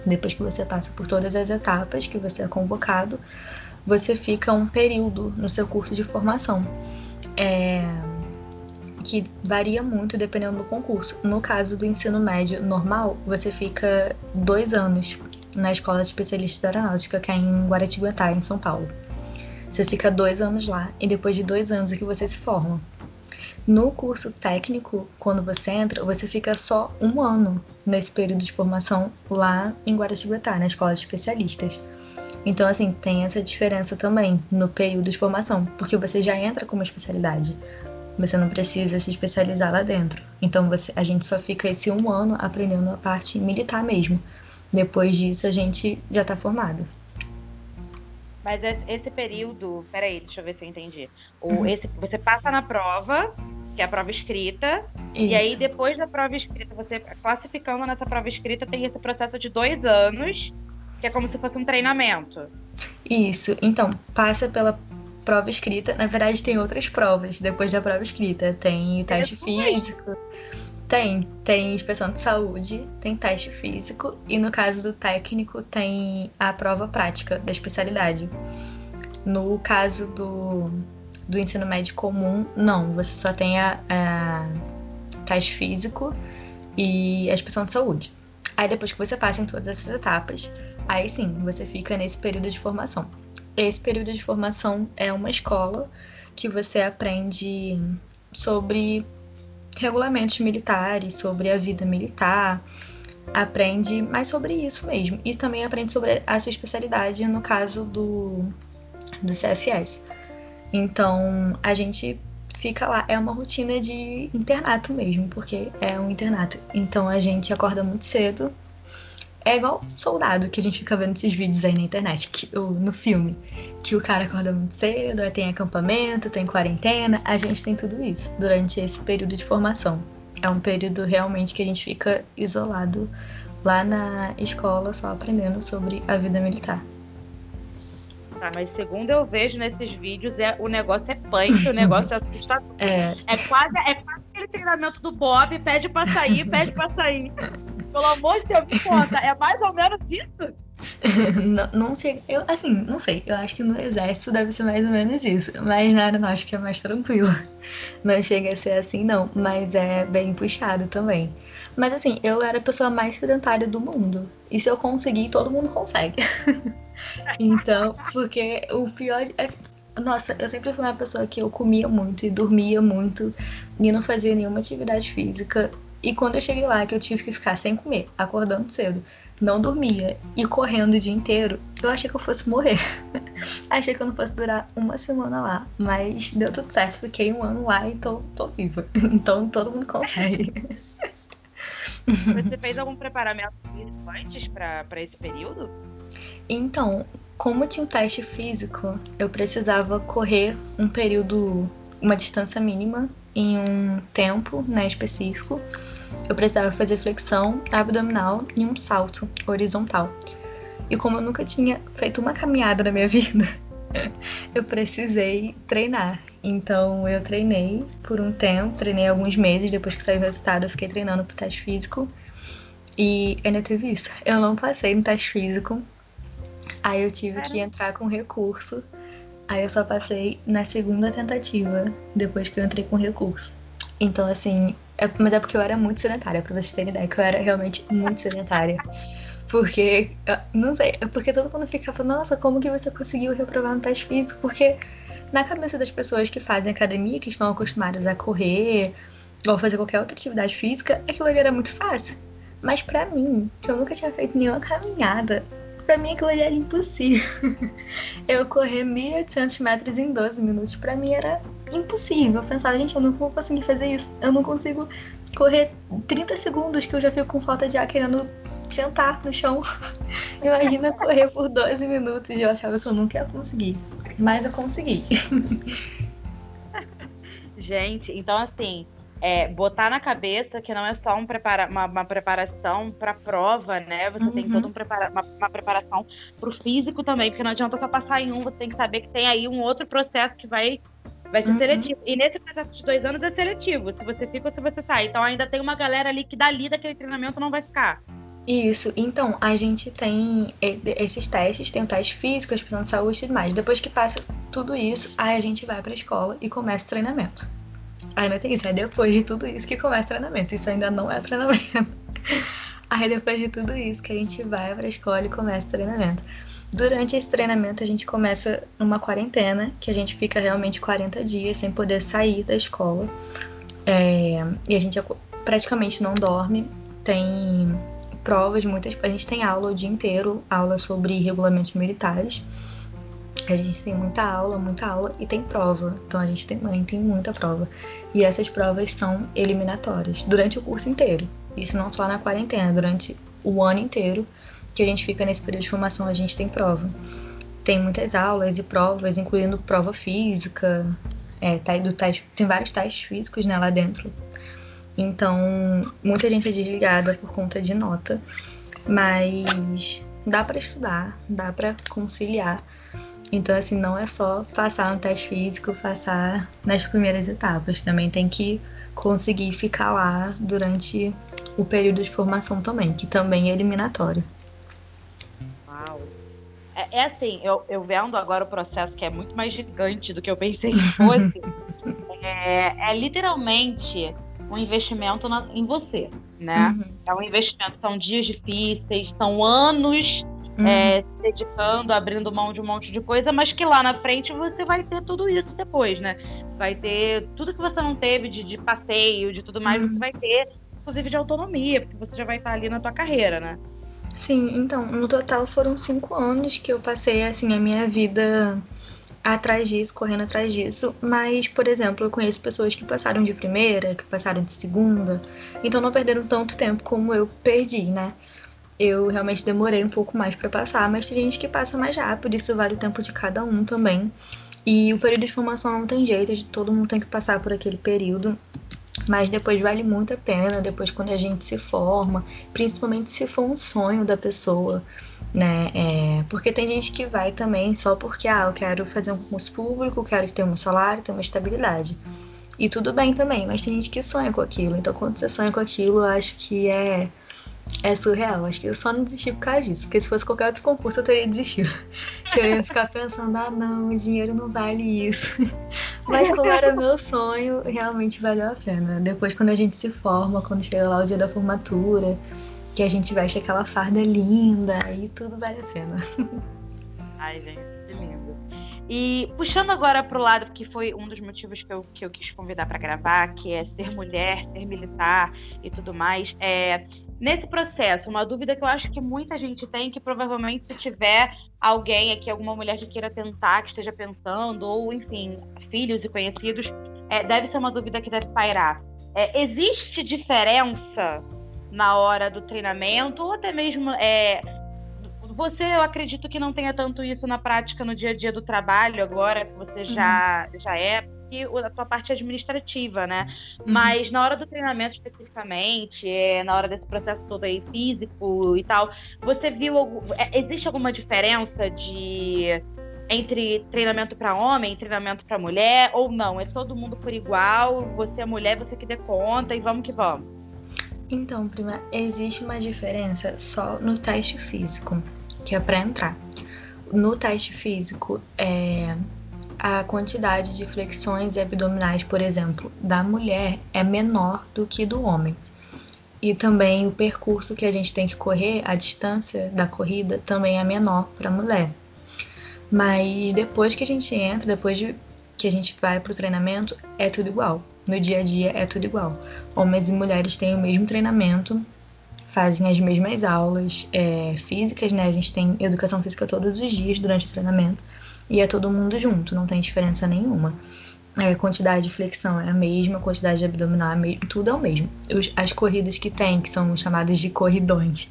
Depois que você passa por todas as etapas, que você é convocado, você fica um período no seu curso de formação. É, que varia muito dependendo do concurso. No caso do ensino médio normal, você fica dois anos na Escola de Especialistas da Aeronáutica, que é em Guaratinguetá, em São Paulo. Você fica dois anos lá e depois de dois anos é que você se forma. No curso técnico, quando você entra, você fica só um ano nesse período de formação lá em Guaratinguetá, na Escola de Especialistas. Então, assim, tem essa diferença também no período de formação, porque você já entra com uma especialidade. Você não precisa se especializar lá dentro. Então, você, a gente só fica esse um ano aprendendo a parte militar mesmo. Depois disso, a gente já está formado. Mas esse período, peraí, deixa eu ver se eu entendi. O, esse, você passa na prova, que é a prova escrita, Isso. e aí depois da prova escrita, você classificando nessa prova escrita, tem esse processo de dois anos, que é como se fosse um treinamento. Isso, então, passa pela prova escrita. Na verdade, tem outras provas depois da prova escrita. Tem o teste físico. Tem, tem inspeção de saúde, tem teste físico e no caso do técnico tem a prova prática da especialidade. No caso do, do ensino médio comum, não, você só tem a, a teste físico e a inspeção de saúde. Aí depois que você passa em todas essas etapas, aí sim, você fica nesse período de formação. Esse período de formação é uma escola que você aprende sobre regulamentos militares, sobre a vida militar, aprende mais sobre isso mesmo. E também aprende sobre a sua especialidade, no caso do, do CFS. Então, a gente fica lá. É uma rotina de internato mesmo, porque é um internato. Então, a gente acorda muito cedo. É igual soldado que a gente fica vendo esses vídeos aí na internet, que, ou no filme, que o cara acorda muito cedo, aí tem acampamento, tem quarentena. A gente tem tudo isso durante esse período de formação. É um período realmente que a gente fica isolado lá na escola, só aprendendo sobre a vida militar. Tá, mas segundo eu vejo nesses vídeos, é, o negócio é punk, o negócio é assustador. [laughs] É. é, quase, é quase aquele treinamento do Bob, pede pra sair, pede pra sair. Pelo amor de Deus, me conta, é mais ou menos isso? [laughs] não, não sei, eu, assim, não sei, eu acho que no exército deve ser mais ou menos isso, mas na aeronáutica é mais tranquilo. [laughs] Não chega a ser assim, não, mas é bem puxado também. Mas assim, eu era a pessoa mais sedentária do mundo, e se eu conseguir, todo mundo consegue. Então, porque o pior. É, nossa, eu sempre fui uma pessoa que eu comia muito e dormia muito e não fazia nenhuma atividade física. E quando eu cheguei lá, que eu tive que ficar sem comer, acordando cedo, não dormia e correndo o dia inteiro, eu achei que eu fosse morrer. [laughs] achei que eu não fosse durar uma semana lá. Mas deu tudo certo, fiquei um ano lá e tô, tô viva. [laughs] Então todo mundo consegue. Você [laughs] fez algum preparamento antes para esse período? Então, como tinha um teste físico, eu precisava correr um período, uma distância mínima em um tempo né, específico. Eu precisava fazer flexão abdominal e um salto horizontal. E como eu nunca tinha feito uma caminhada na minha [laughs] vida, eu precisei treinar. Então eu treinei por um tempo, treinei alguns meses, depois que saiu o resultado, eu fiquei treinando pro teste físico. E ainda teve isso. Eu não passei no teste físico, Aí eu tive que entrar com recurso. Aí eu só passei na segunda tentativa, depois que eu entrei com recurso. Então, assim, é, mas é porque eu era muito sedentária, pra vocês terem ideia, que eu era realmente muito sedentária. Porque, não sei, é porque todo mundo fica falando, nossa, como que você conseguiu reprovar no teste físico? Porque na cabeça das pessoas que fazem academia, que estão acostumadas a correr, ou fazer qualquer outra atividade física, aquilo ali era muito fácil. Mas para mim, que eu nunca tinha feito nenhuma caminhada, Pra mim aquilo ali era impossível. [laughs] Eu correr 1.800 metros em 12 minutos, pra mim era impossível. Eu pensava, gente, eu não vou conseguir fazer isso. Eu não consigo correr 30 segundos que eu já fico com falta de ar querendo sentar no chão. [laughs] Imagina correr por 12 minutos e eu achava que eu nunca ia conseguir. Mas eu consegui. [laughs] Gente, então assim, é, botar na cabeça que não é só um prepara uma, uma preparação para prova, né? Você uhum. tem toda um prepara uma, uma preparação para o físico também, porque não adianta só passar em um, você tem que saber que tem aí um outro processo que vai, vai ser uhum. seletivo. E nesse processo de dois anos é seletivo, se você fica ou se você sai. Então ainda tem uma galera ali que dali daquele treinamento não vai ficar. Isso, então a gente tem esses testes, tem o teste físico, a expressão de saúde e tudo mais. Depois que passa tudo isso, aí a gente vai para a escola e começa o treinamento. Ainda tem isso. Aí depois de tudo isso que começa treinamento. Isso ainda não é treinamento. [laughs] Aí depois de tudo isso que a gente vai pra escola e começa o treinamento. Durante esse treinamento a gente começa uma quarentena, que a gente fica realmente 40 dias sem poder sair da escola. É, e a gente praticamente não dorme. Tem provas, muitas. A gente tem aula o dia inteiro, aula sobre regulamentos militares. A gente tem muita aula, muita aula e tem prova. Então a gente também tem muita prova. E essas provas são eliminatórias durante o curso inteiro. Isso não só na quarentena, durante o ano inteiro que a gente fica nesse período de formação, a gente tem prova. Tem muitas aulas e provas, incluindo prova física, é, tá, do tais, tem vários testes físicos né, lá dentro. Então, muita gente é desligada por conta de nota, mas dá para estudar, dá para conciliar. Então, assim, não é só passar no teste físico, passar nas primeiras etapas. Também tem que conseguir ficar lá durante o período de formação também, que também é eliminatório. Uau! É, é assim, eu, eu vendo agora o processo que é muito mais gigante do que eu pensei que [laughs] fosse, é, é literalmente um investimento na, em você, né? Uhum. É um investimento, são dias difíceis, são anos uhum. é, se dedicando, abrindo mão de um monte de coisa, mas que lá na frente você vai ter tudo isso depois, né? Vai ter tudo que você não teve de, de passeio, de tudo mais, uhum. você vai ter, inclusive de autonomia, porque você já vai estar ali na tua carreira, né? Sim, então, no total foram cinco anos que eu passei, assim, a minha vida atrás disso, correndo atrás disso. Mas, por exemplo, eu conheço pessoas que passaram de primeira, que passaram de segunda, então não perderam tanto tempo como eu perdi, né? Eu realmente demorei um pouco mais para passar, mas tem gente que passa mais rápido, isso vale o tempo de cada um também. E o período de formação não tem jeito, todo mundo tem que passar por aquele período. Mas depois vale muito a pena, depois quando a gente se forma, principalmente se for um sonho da pessoa, né? É, porque tem gente que vai também só porque, ah, eu quero fazer um concurso público, quero ter um salário, ter uma estabilidade. E tudo bem também, mas tem gente que sonha com aquilo. Então quando você sonha com aquilo, eu acho que é é surreal. Acho que eu só não desisti por causa disso. Porque se fosse qualquer outro concurso, eu teria desistido. [laughs] eu ia ficar pensando, ah, não, o dinheiro não vale isso. [laughs] Mas como era meu sonho, realmente valeu a pena. Depois, quando a gente se forma, quando chega lá o dia da formatura, que a gente veste aquela farda linda, aí tudo vale a pena. [laughs] Ai, gente, que lindo. E puxando agora para o lado que foi um dos motivos que eu, que eu quis convidar para gravar, que é ser mulher, ser militar e tudo mais, é, Nesse processo, uma dúvida que eu acho que muita gente tem, que provavelmente se tiver alguém aqui, alguma mulher que queira tentar, que esteja pensando, ou enfim, filhos e conhecidos, é, deve ser uma dúvida que deve pairar. É, existe diferença na hora do treinamento, ou até mesmo é, você, eu acredito que não tenha tanto isso na prática no dia a dia do trabalho agora, que você já, uhum. já é que a tua parte administrativa, né? Uhum. Mas na hora do treinamento especificamente, é, na hora desse processo todo aí físico e tal, você viu é, existe alguma diferença de entre treinamento para homem, treinamento para mulher ou não? É todo mundo por igual? Você é mulher, você que dê conta e vamos que vamos. Então, prima, existe uma diferença só no teste físico, que é para entrar. No teste físico, é, a quantidade de flexões abdominais, por exemplo, da mulher é menor do que do homem. E também o percurso que a gente tem que correr, a distância da corrida, também é menor para a mulher. Mas depois que a gente entra, depois de que a gente vai para o treinamento, é tudo igual. No dia a dia é tudo igual. Homens e mulheres têm o mesmo treinamento, fazem as mesmas aulas é, físicas, né? A gente tem educação física todos os dias durante o treinamento e é todo mundo junto, não tem diferença nenhuma. É, a quantidade de flexão é a mesma, a quantidade de abdominal é a mesma, tudo é o mesmo. Os, as corridas que tem, que são chamadas de corridões,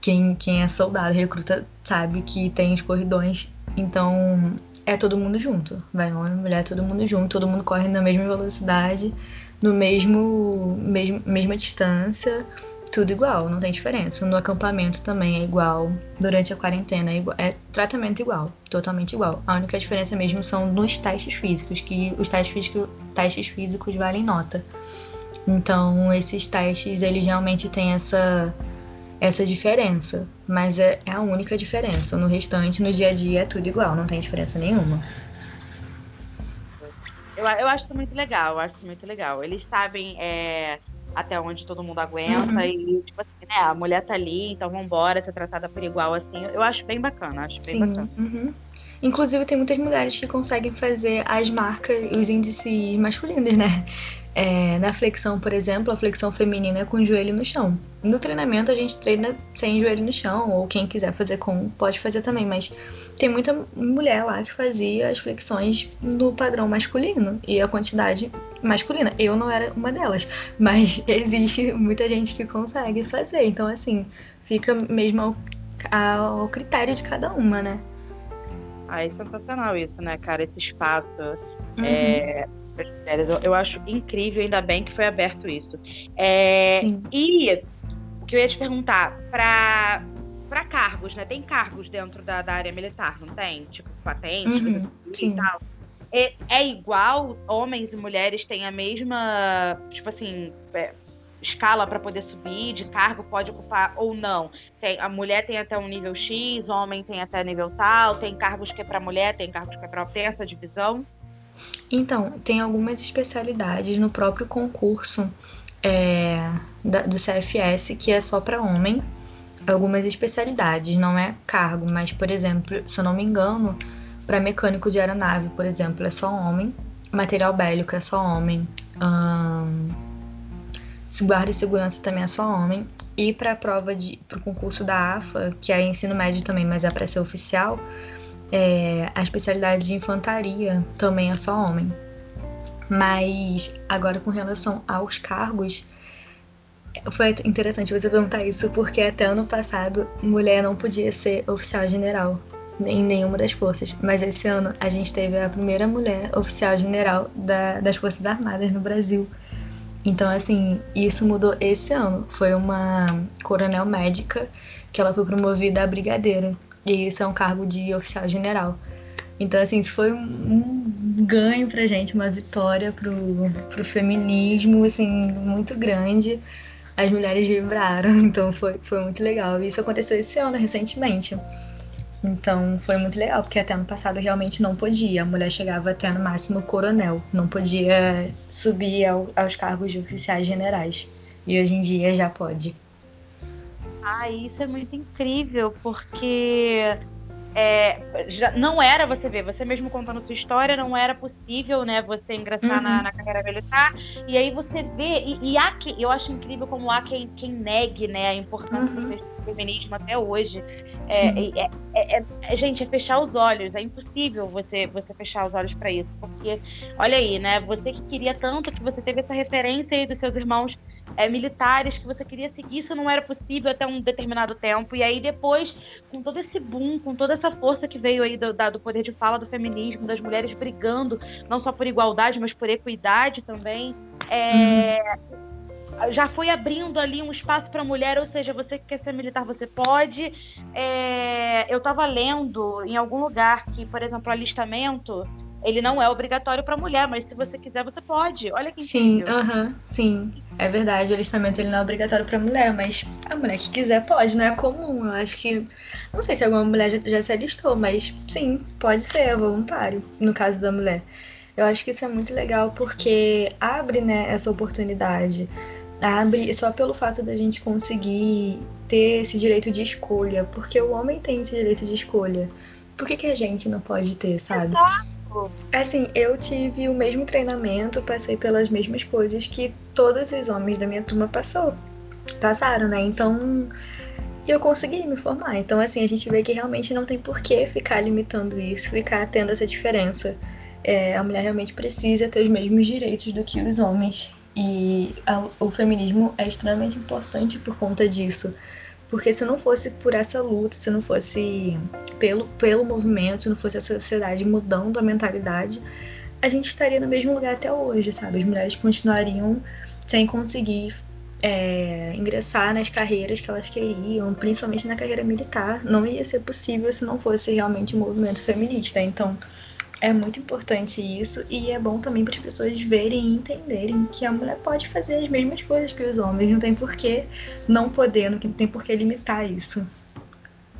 quem, quem é soldado, recruta, sabe que tem os corridões, então é todo mundo junto. Vai homem, mulher, todo mundo junto, todo mundo corre na mesma velocidade, no mesmo, mesmo mesma distância, tudo igual, não tem diferença. No acampamento também é igual. Durante a quarentena é, igual, é tratamento igual, totalmente igual. A única diferença mesmo são nos testes físicos, que os testes físicos, testes físicos valem nota. Então, esses testes, eles realmente têm essa, essa diferença. Mas é, é a única diferença. No restante, no dia a dia, é tudo igual, não tem diferença nenhuma. Eu, eu acho muito legal, eu acho muito legal. Eles sabem é, até onde todo mundo aguenta. Uhum. E, tipo assim, né, a mulher tá ali, então vambora ser tratada por igual, assim. Eu acho bem bacana, acho bem Sim. bacana. Uhum. Inclusive, tem muitas mulheres que conseguem fazer as marcas, os índices masculinos, né? É, na flexão, por exemplo, a flexão feminina é com o joelho no chão. No treinamento, a gente treina sem joelho no chão, ou quem quiser fazer com, pode fazer também, mas tem muita mulher lá que fazia as flexões no padrão masculino e a quantidade masculina. Eu não era uma delas, [laughs] mas existe muita gente que consegue fazer. Então, assim, fica mesmo ao, ao critério de cada uma, né? Ah, é sensacional isso, né, cara? Esse espaço. Uhum. É, eu acho incrível, ainda bem que foi aberto isso. É, e o que eu ia te perguntar, para para cargos, né? Tem cargos dentro da, da, área militar, não tem? Tipo, patente, uhum, e tal. É, é, igual, homens e mulheres têm a mesma, tipo assim, é, escala para poder subir, de cargo pode ocupar ou não. Tem, a mulher tem até um nível X, homem tem até nível tal, tem cargos que é para mulher, tem cargos que é para tem essa divisão. Então, tem algumas especialidades no próprio concurso é, da, do CFS que é só para homem. Algumas especialidades, não é cargo, mas, por exemplo, se eu não me engano, para mecânico de aeronave, por exemplo, é só homem. Material bélico é só homem. Hum, guarda e segurança também é só homem. E para a prova de pro concurso da AFA, que é ensino médio também, mas é para ser oficial, é, a especialidade de infantaria também é só homem. Mas agora com relação aos cargos, foi interessante você perguntar isso, porque até ano passado mulher não podia ser oficial general em nenhuma das forças. Mas esse ano a gente teve a primeira mulher oficial general da, das Forças Armadas no Brasil. Então, assim, isso mudou esse ano. Foi uma coronel médica que ela foi promovida a brigadeiro. E isso é um cargo de oficial general. Então, assim, isso foi um ganho pra gente, uma vitória pro, pro feminismo, assim, muito grande. As mulheres vibraram, [laughs] então foi, foi muito legal. E isso aconteceu esse ano, recentemente. Então foi muito legal, porque até ano passado realmente não podia. A mulher chegava até no máximo coronel, não podia subir ao, aos cargos de oficiais generais. E hoje em dia já pode. Ah, isso é muito incrível, porque é, já, não era, você vê, você mesmo contando sua história, não era possível, né, você ingressar uhum. na, na, carreira militar, e aí você vê, e, e há que, eu acho incrível como há quem, quem negue, né, a importância uhum. do feminismo até hoje. É é, é, é, é, gente, é fechar os olhos, é impossível você, você fechar os olhos para isso, porque, olha aí, né, você que queria tanto, que você teve essa referência aí dos seus irmãos é, militares que você queria seguir, isso não era possível até um determinado tempo. E aí depois, com todo esse boom, com toda essa força que veio aí do, da, do poder de fala do feminismo, das mulheres brigando não só por igualdade, mas por equidade também, é, uhum. já foi abrindo ali um espaço para mulher, ou seja, você que quer ser militar, você pode. É, eu estava lendo em algum lugar que, por exemplo, alistamento ele não é obrigatório para mulher, mas se você quiser, você pode. Olha que Sim, aham, uh -huh, sim. É verdade, o alistamento ele não é obrigatório para mulher, mas a mulher que quiser pode, não é comum. Eu acho que. Não sei se alguma mulher já, já se alistou, mas sim, pode ser, é voluntário, no caso da mulher. Eu acho que isso é muito legal porque abre né, essa oportunidade. Abre só pelo fato da gente conseguir ter esse direito de escolha. Porque o homem tem esse direito de escolha. Por que, que a gente não pode ter, sabe? Exato. Assim, eu tive o mesmo treinamento, passei pelas mesmas coisas que todos os homens da minha turma passou, passaram, né? Então, eu consegui me formar. Então, assim, a gente vê que realmente não tem por que ficar limitando isso, ficar tendo essa diferença. É, a mulher realmente precisa ter os mesmos direitos do que os homens. E a, o feminismo é extremamente importante por conta disso. Porque se não fosse por essa luta, se não fosse pelo, pelo movimento, se não fosse a sociedade mudando a mentalidade, a gente estaria no mesmo lugar até hoje, sabe? As mulheres continuariam sem conseguir é, ingressar nas carreiras que elas queriam, principalmente na carreira militar. Não ia ser possível se não fosse realmente um movimento feminista. Então, é muito importante isso e é bom também para as pessoas verem e entenderem que a mulher pode fazer as mesmas coisas que os homens, não tem por que não poder, não tem por que limitar isso.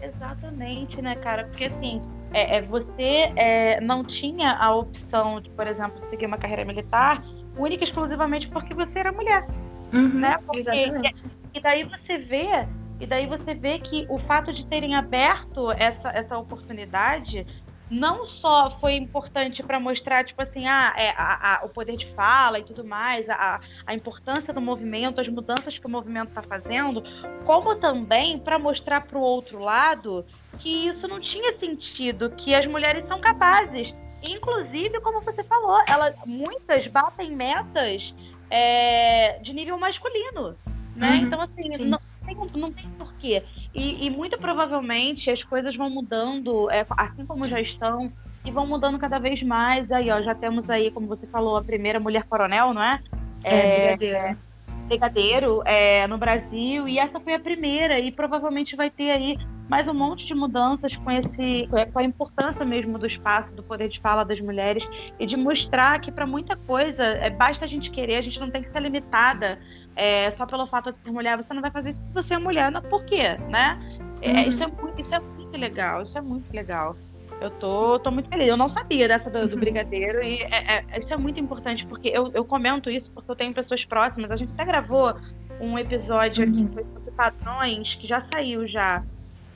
Exatamente, né, cara? Porque assim, é, é você é, não tinha a opção de, por exemplo, seguir uma carreira militar única e exclusivamente porque você era mulher. Uhum, né? Porque, exatamente. E, e daí você vê e daí você vê que o fato de terem aberto essa, essa oportunidade não só foi importante para mostrar, tipo assim, ah, é, a, a, o poder de fala e tudo mais, a, a importância do movimento, as mudanças que o movimento está fazendo, como também para mostrar para o outro lado que isso não tinha sentido, que as mulheres são capazes. Inclusive, como você falou, ela, muitas batem metas é, de nível masculino, né? Uhum, então, assim, não tem, não tem porquê. E, e, muito provavelmente as coisas vão mudando, é, assim como já estão, e vão mudando cada vez mais. Aí, ó, já temos aí, como você falou, a primeira mulher coronel, não é? É, é brigadeiro brigadeiro é, no Brasil e essa foi a primeira e provavelmente vai ter aí mais um monte de mudanças com esse com a importância mesmo do espaço do poder de fala das mulheres e de mostrar que para muita coisa é, basta a gente querer a gente não tem que ser limitada é, só pelo fato de ser mulher você não vai fazer isso porque você é mulher não, por quê né é, uhum. isso é muito isso é muito legal isso é muito legal eu tô, tô muito feliz. Eu não sabia dessa do, do [laughs] brigadeiro e é, é, isso é muito importante porque eu, eu comento isso porque eu tenho pessoas próximas. A gente até gravou um episódio aqui uhum. sobre padrões que já saiu já.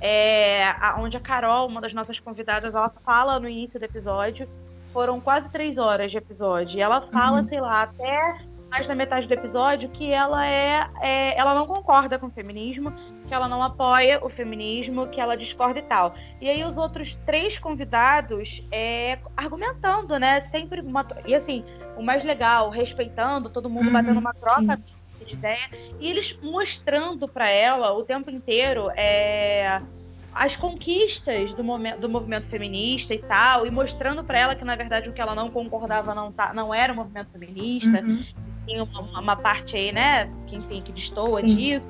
É, a, onde a Carol, uma das nossas convidadas, ela fala no início do episódio. Foram quase três horas de episódio. E ela fala, uhum. sei lá, até mais da metade do episódio que ela é, é, ela não concorda com o feminismo, que ela não apoia o feminismo, que ela discorda e tal. E aí os outros três convidados é, argumentando, né? Sempre uma, e assim, o mais legal, respeitando, todo mundo uhum, batendo uma troca sim. de ideia e eles mostrando para ela o tempo inteiro é, as conquistas do, momento, do movimento feminista e tal, e mostrando para ela que na verdade o que ela não concordava não, tá, não era o movimento feminista. Uhum tem uma, uma, parte aí, né, que enfim, que destoa Sim. disso.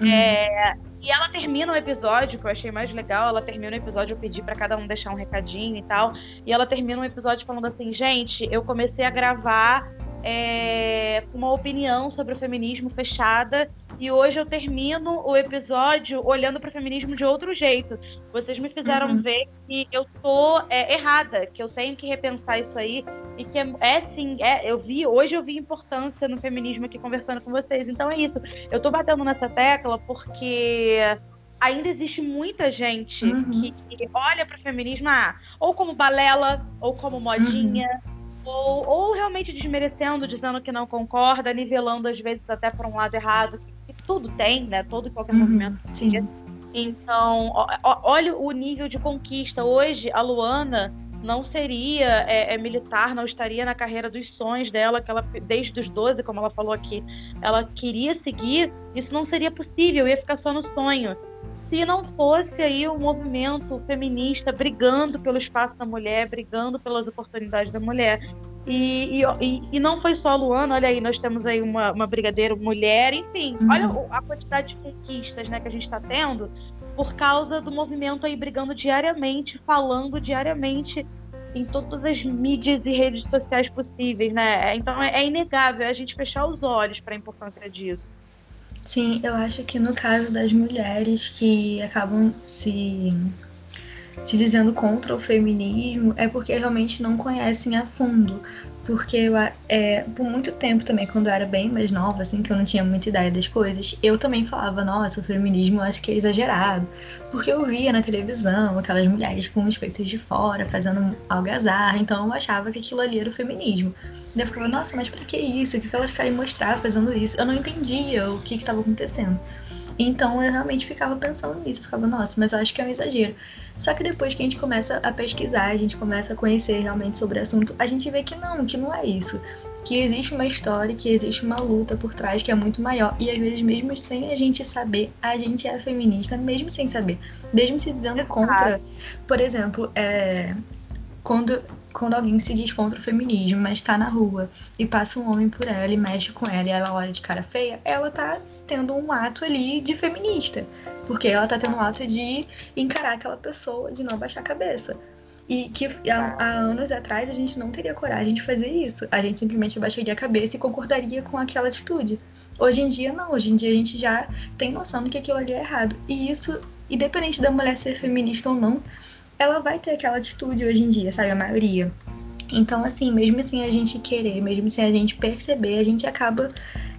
Uhum. É, e ela termina o episódio, que eu achei mais legal, ela termina o episódio, eu pedi para cada um deixar um recadinho e tal. E ela termina o episódio falando assim, gente, eu comecei a gravar é, uma opinião sobre o feminismo fechada e hoje eu termino o episódio olhando para o feminismo de outro jeito. Vocês me fizeram uhum. ver que eu tô é, errada, que eu tenho que repensar isso aí e que é, é sim, é, eu vi hoje eu vi importância no feminismo aqui conversando com vocês. Então é isso. Eu tô batendo nessa tecla porque ainda existe muita gente uhum. que, que, olha para o feminismo ah, ou como balela ou como modinha. Uhum ou, ou realmente desmerecendo, dizendo que não concorda, nivelando às vezes até para um lado errado, que, que, tudo tem, né? Todo e qualquer uhum, movimento. Sim. Então, ó, ó, olha o nível de conquista. Hoje, a Luana não seria é, é, militar, não estaria na carreira dos sonhos dela, que ela, desde os 12, como ela falou aqui, ela queria seguir, isso não seria possível, ia ficar só no sonho se não fosse aí o um movimento feminista brigando pelo espaço da mulher, brigando pelas oportunidades da mulher. E, e, e não foi só a Luana, olha aí, nós temos aí uma, uma brigadeira mulher, enfim, uhum. olha a quantidade de conquistas né, que a gente está tendo por causa do movimento aí brigando diariamente, falando diariamente em todas as mídias e redes sociais possíveis, né? Então é, é inegável a gente fechar os olhos para a importância disso. Sim, eu acho que no caso das mulheres que acabam se se dizendo contra o feminismo é porque realmente não conhecem a fundo. Porque eu, é, por muito tempo também, quando eu era bem mais nova, assim, que eu não tinha muita ideia das coisas, eu também falava, nossa, o feminismo eu acho que é exagerado. Porque eu via na televisão aquelas mulheres com os peitos de fora, fazendo algazarra, então eu achava que aquilo ali era o feminismo. Eu ficava, nossa, mas pra que isso? O que elas querem mostrar fazendo isso? Eu não entendia o que estava acontecendo. Então eu realmente ficava pensando nisso, ficava, nossa, mas eu acho que é um exagero. Só que depois que a gente começa a pesquisar, a gente começa a conhecer realmente sobre o assunto, a gente vê que não, que não é isso. Que existe uma história, que existe uma luta por trás que é muito maior. E às vezes, mesmo sem a gente saber, a gente é feminista, mesmo sem saber. Mesmo se dizendo contra. Por exemplo, é, quando quando alguém se diz contra o feminismo, mas tá na rua e passa um homem por ela e mexe com ela e ela olha de cara feia, ela tá tendo um ato ali de feminista. Porque ela tá tendo um ato de encarar aquela pessoa, de não baixar a cabeça. E que há, há, anos atrás a gente não teria coragem de fazer isso. A gente simplesmente baixaria a cabeça e concordaria com aquela atitude. Hoje em dia, não. Hoje em dia a gente já tem noção de que aquilo ali é errado. E isso, independente da mulher ser feminista ou não, ela vai ter aquela atitude hoje em dia, sabe? A maioria. Então, assim, mesmo sem a gente querer, mesmo sem a gente perceber, a gente acaba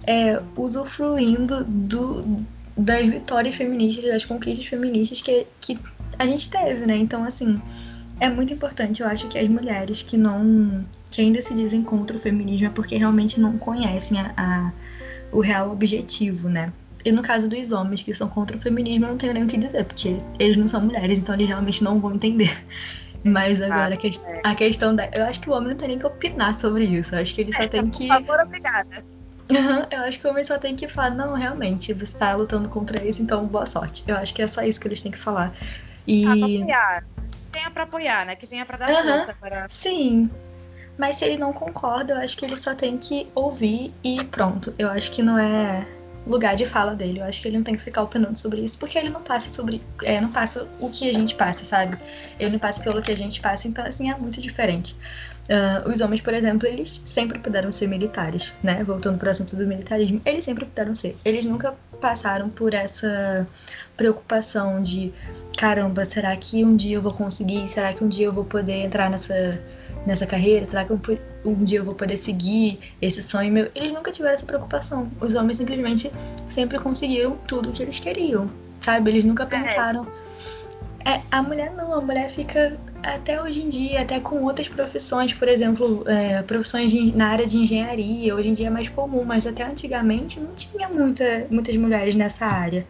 é, usufruindo do, das vitórias feministas, das conquistas feministas que, que a gente teve, né? Então, assim, é muito importante, eu acho que as mulheres que não. que ainda se dizem contra o feminismo é porque realmente não conhecem a, a o real objetivo, né? E no caso dos homens que são contra o feminismo, eu não tenho nem o que dizer, porque eles não são mulheres, então eles realmente não vão entender. [laughs] Mas agora a, que, a questão da. Eu acho que o homem não tem nem que opinar sobre isso. Eu acho que ele só é, tem que. Por favor, obrigada. eu acho que o homem só tem que falar, não, realmente, você está lutando contra isso, então boa sorte. Eu acho que é só isso que eles têm que falar. E. Apoiar. Tenha pra apoiar, né? Que tenha pra dar uhum. força para. Sim. Mas se ele não concorda, eu acho que ele só tem que ouvir e pronto. Eu acho que não é lugar de fala dele. Eu acho que ele não tem que ficar opinando sobre isso, porque ele não passa sobre. É, não passa o que a gente passa, sabe? Ele não passa pelo que a gente passa, então assim é muito diferente. Uh, os homens, por exemplo, eles sempre puderam ser militares, né? Voltando para assunto do militarismo, eles sempre puderam ser. Eles nunca passaram por essa preocupação de caramba, será que um dia eu vou conseguir? Será que um dia eu vou poder entrar nessa nessa carreira? Será que um, um, dia eu vou poder seguir esse sonho meu? Eles nunca tiveram essa preocupação. Os homens simplesmente sempre conseguiram tudo o que eles queriam, sabe? Eles nunca é. pensaram. É, a mulher não, a mulher fica até hoje em dia, até com outras profissões, por exemplo, é, profissões de, na área de engenharia, hoje em dia é mais comum, mas até antigamente não tinha muita, muitas mulheres nessa área,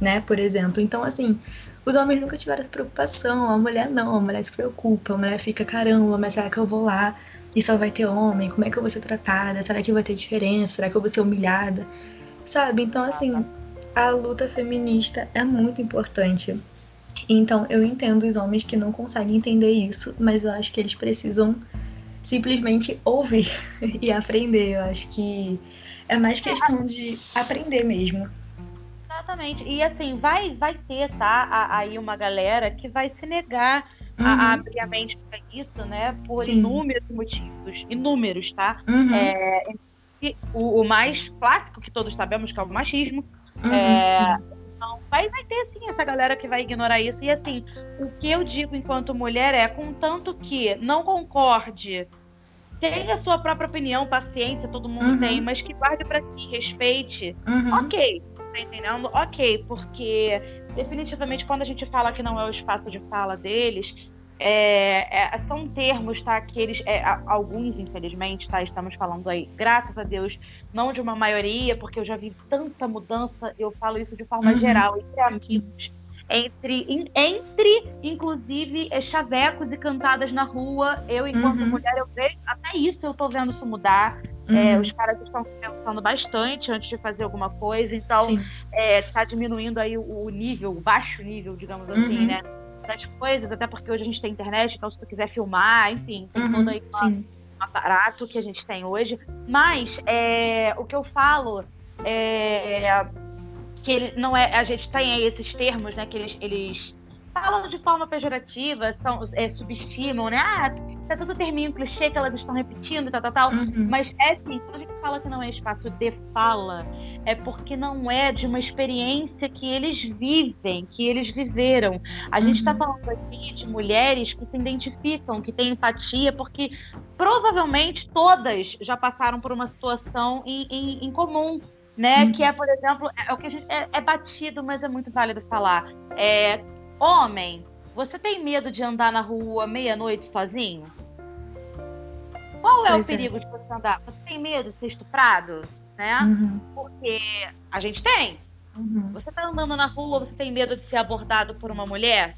né, por exemplo. Então, assim, os homens nunca tiveram essa preocupação, a mulher não, a mulher se preocupa, a mulher fica, caramba, mas será que eu vou lá e só vai ter homem? Como é que eu vou ser tratada? Será que vai ter diferença? Será que eu vou ser humilhada? Sabe? Então, assim, a luta feminista é muito importante. Então, eu entendo os homens que não conseguem entender isso, mas eu acho que eles precisam simplesmente ouvir [laughs] e aprender. Eu acho que é mais questão de aprender mesmo. Exatamente. E assim, vai, vai ter, tá, aí uma galera que vai se negar uhum. a, abrir a mente para isso, né? Por Sim. inúmeros motivos. Inúmeros, tá? Uhum. É, o, o, mais clássico que todos sabemos que é o machismo. Uhum, é, então, vai, vai ter sim essa galera que vai ignorar isso. E assim, o que eu digo enquanto mulher é, contanto que não concorde tenha a sua própria opinião, paciência, todo mundo uhum. tem, mas que guarde para si, respeite. Uhum. Ok, tá entendendo? Ok, porque definitivamente quando a gente fala que não é o espaço de fala deles, é, é, são termos, tá? Que eles, é, alguns, infelizmente, tá? Estamos falando aí, graças a Deus, não de uma maioria, porque eu já vi tanta mudança, eu falo isso de forma uhum. geral, entre amigos, entre, entre, inclusive, é, chavecos e cantadas na rua. Eu, enquanto uhum. mulher, eu vejo, até isso eu tô vendo isso mudar. É, uhum. É, os caras estão pensando bastante antes de fazer alguma coisa, então está é, diminuindo aí o nível, o baixo nível, digamos assim, uhum. né? Das coisas, até porque hoje a gente tem internet, então se tu quiser filmar, enfim, tem uhum. todo aí um aparato que a gente tem hoje. Mas é, o que eu falo é que ele não é. A gente tem aí esses termos, né? Que eles, eles falam de forma pejorativa, são, é, subestimam, né? Ah, tá tudo termino clichê que elas estão repetindo, tal, tal, tal. Uhum. Mas é assim, quando a gente fala que não é espaço de fala, é porque não é de uma experiência que eles vivem, que eles viveram. A gente está uhum. falando aqui de mulheres que se identificam, que têm empatia, porque provavelmente todas já passaram por uma situação em, em, em comum né? Uhum. Que é, por exemplo, é, é, o que gente, é, é, batido, mas é muito válido falar. É, homem, você tem medo de andar na rua meia-noite sozinho? Qual é pois o é. perigo de você andar? Você tem medo de ser estuprado? Né? Uhum. Porque a gente tem. Uhum. Você tá andando na rua, você tem medo de ser abordado por uma mulher?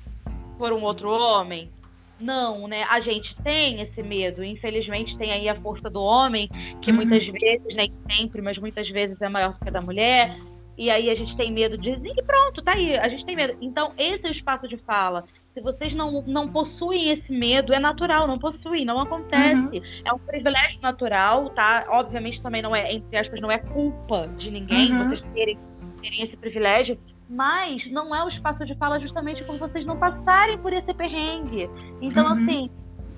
Por um outro homem? Não, né? A gente tem esse medo. Infelizmente, tem aí a força do homem, que uhum. muitas vezes, nem sempre, mas muitas vezes é maior que a da mulher. E aí a gente tem medo de e pronto, tá aí, a gente tem medo. Então, esse é o espaço de fala. Se vocês não, não possuem esse medo, é natural, não possuem, não acontece. Uhum. É um privilégio natural, tá? Obviamente também não é, entre aspas, não é culpa de ninguém uhum. vocês terem, terem esse privilégio, mas não é o espaço de fala justamente por vocês não passarem por esse perrengue. Então, uhum. assim,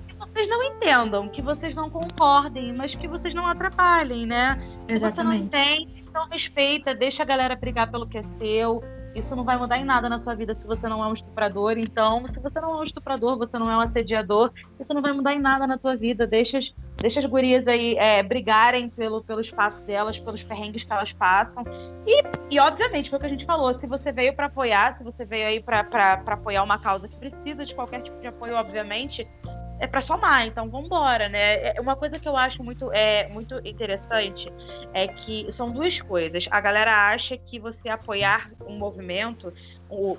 que vocês não entendam, que vocês não concordem, mas que vocês não atrapalhem, né? Exatamente. Se você não tem, então respeita, deixa a galera brigar pelo que é seu. Isso não vai mudar em nada na sua vida se você não é um estuprador. Então, se você não é um estuprador, você não é um assediador, isso não vai mudar em nada na tua vida. Deixa as, deixa as gurias aí é, brigarem pelo, pelo espaço delas, pelos perrengues que elas passam. E, e obviamente, foi o que a gente falou: se você veio para apoiar, se você veio aí para apoiar uma causa que precisa de qualquer tipo de apoio, obviamente, é para somar, então vamos embora, né? É uma coisa que eu acho muito, é, muito interessante é que são duas coisas. A galera acha que você apoiar um movimento,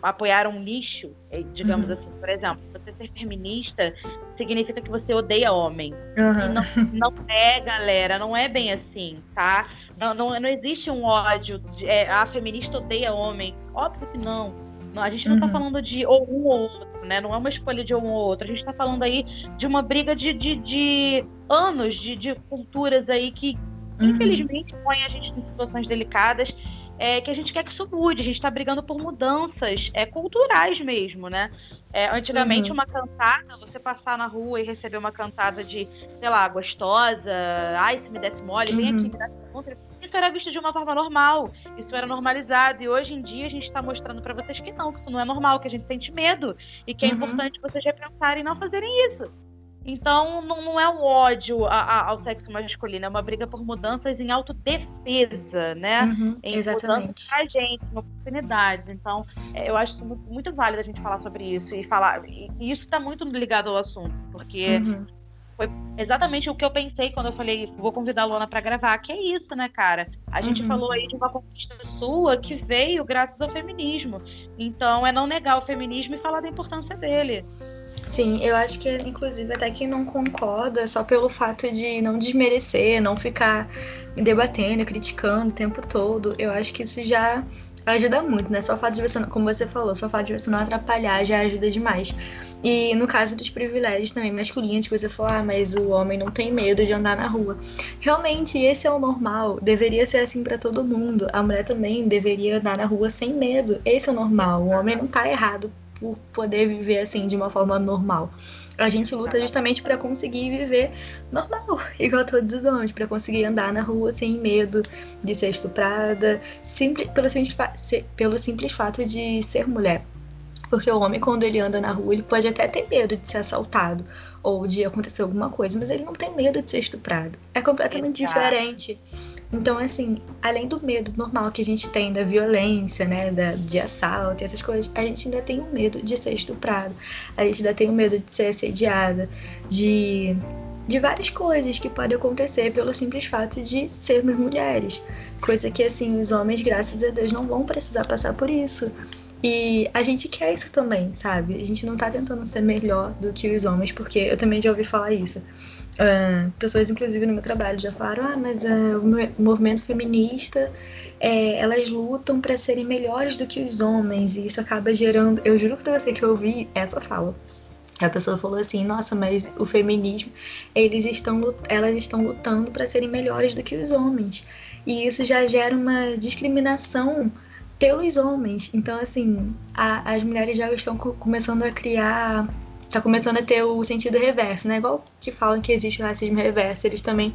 apoiar um lixo, é, digamos uhum. assim, por exemplo, você ser feminista significa que você odeia homem. Uhum. não, não é, galera, não é bem assim, tá? Não, não, não existe um ódio, de, é, a feminista odeia homem. Óbvio que não. A gente não está uhum. falando de ou um ou outro, né? Não é uma escolha de um ou outro. A gente está falando aí de uma briga de, de, de anos, de, de, culturas aí que, uhum. infelizmente, põem a gente em situações delicadas. É, que a gente quer que isso mude, a gente está brigando por mudanças é, culturais mesmo, né? É, antigamente, uhum. uma cantada, você passar na rua e receber uma cantada de, sei lá, gostosa, ai, se me desse mole, vem aqui, uhum. me dá contra isso era visto de uma forma normal, isso era normalizado. E hoje em dia a gente está mostrando para vocês que não, que isso não é normal, que a gente sente medo e que é uhum. importante vocês repensarem e não fazerem isso. Então, não, não é um ódio a, a, ao sexo masculino, é uma briga por mudanças em autodefesa, né? Uhum, em exatamente. pra gente, em oportunidades. Então, é, eu acho muito, muito válido a gente falar sobre isso e falar. E, e isso está muito ligado ao assunto, porque uhum foi exatamente o que eu pensei quando eu falei, vou convidar a Luana para gravar, que é isso, né, cara? A gente uhum. falou aí de uma conquista sua que veio graças ao feminismo. Então, é não negar o feminismo e falar da importância dele. Sim, eu acho que, inclusive, até quem não concorda, só pelo fato de não desmerecer, não ficar debatendo, criticando o tempo todo, eu acho que isso já ajuda muito, né? Só o fato de você, como você falou, só o fato de você não atrapalhar já ajuda demais. E no caso dos privilégios também masculinos, que você falou, ah, mas o homem não tem medo de andar na rua. Realmente, esse é o normal. Deveria ser assim para todo mundo. A mulher também deveria andar na rua sem medo. Esse é o normal. O homem não tá errado por poder viver assim de uma forma normal. A gente luta justamente para conseguir viver normal, [laughs] igual todos os homens, para conseguir andar na rua sem medo de ser estuprada, simples, pelo, simples, pelo simples fato de ser mulher. Porque o homem, quando ele anda na rua, ele pode até ter medo de ser assaltado ou de acontecer alguma coisa, mas ele não tem medo de ser estuprado. É completamente Exato. diferente. Então, assim, além do medo normal que a gente tem da violência, né, da, de assalto e essas coisas, a gente ainda tem o medo de ser estuprado, a gente ainda tem o medo de ser assediada, de de várias coisas que podem acontecer pelo simples fato de sermos mulheres. Coisa que, assim, os homens, graças a Deus, não vão precisar passar por isso. E a gente quer isso também, sabe? A gente não tá tentando ser melhor do que os homens, porque eu também já ouvi falar isso. Uh, pessoas, inclusive, no meu trabalho já falaram: ah, mas uh, o movimento feminista, é, elas lutam para serem melhores do que os homens, e isso acaba gerando. Eu juro pra você que eu ouvi essa fala. A pessoa falou assim: nossa, mas o feminismo, eles estão, elas estão lutando para serem melhores do que os homens. E isso já gera uma discriminação pelos homens. Então, assim, a, as mulheres já estão co começando a criar. Tá começando a ter o sentido reverso, né? Igual que falam que existe o racismo reverso, eles também.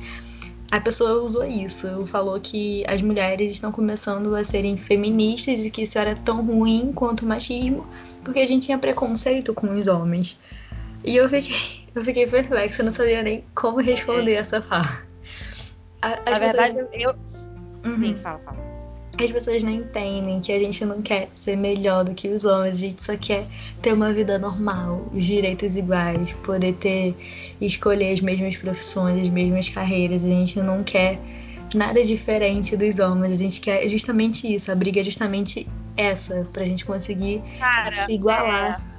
A pessoa usou isso, falou que as mulheres estão começando a serem feministas e que isso era tão ruim quanto o machismo, porque a gente tinha preconceito com os homens. E eu fiquei, [laughs] eu fiquei perplexa, não sabia nem como responder é. essa fala. A, Na pessoas... verdade, eu. Uhum. Sim, fala, fala as pessoas não entendem que a gente não quer ser melhor do que os homens, a gente só quer ter uma vida normal, os direitos iguais, poder ter escolher as mesmas profissões, as mesmas carreiras, a gente não quer nada diferente dos homens, a gente quer justamente isso, a briga é justamente essa, pra gente conseguir Cara, se igualar. É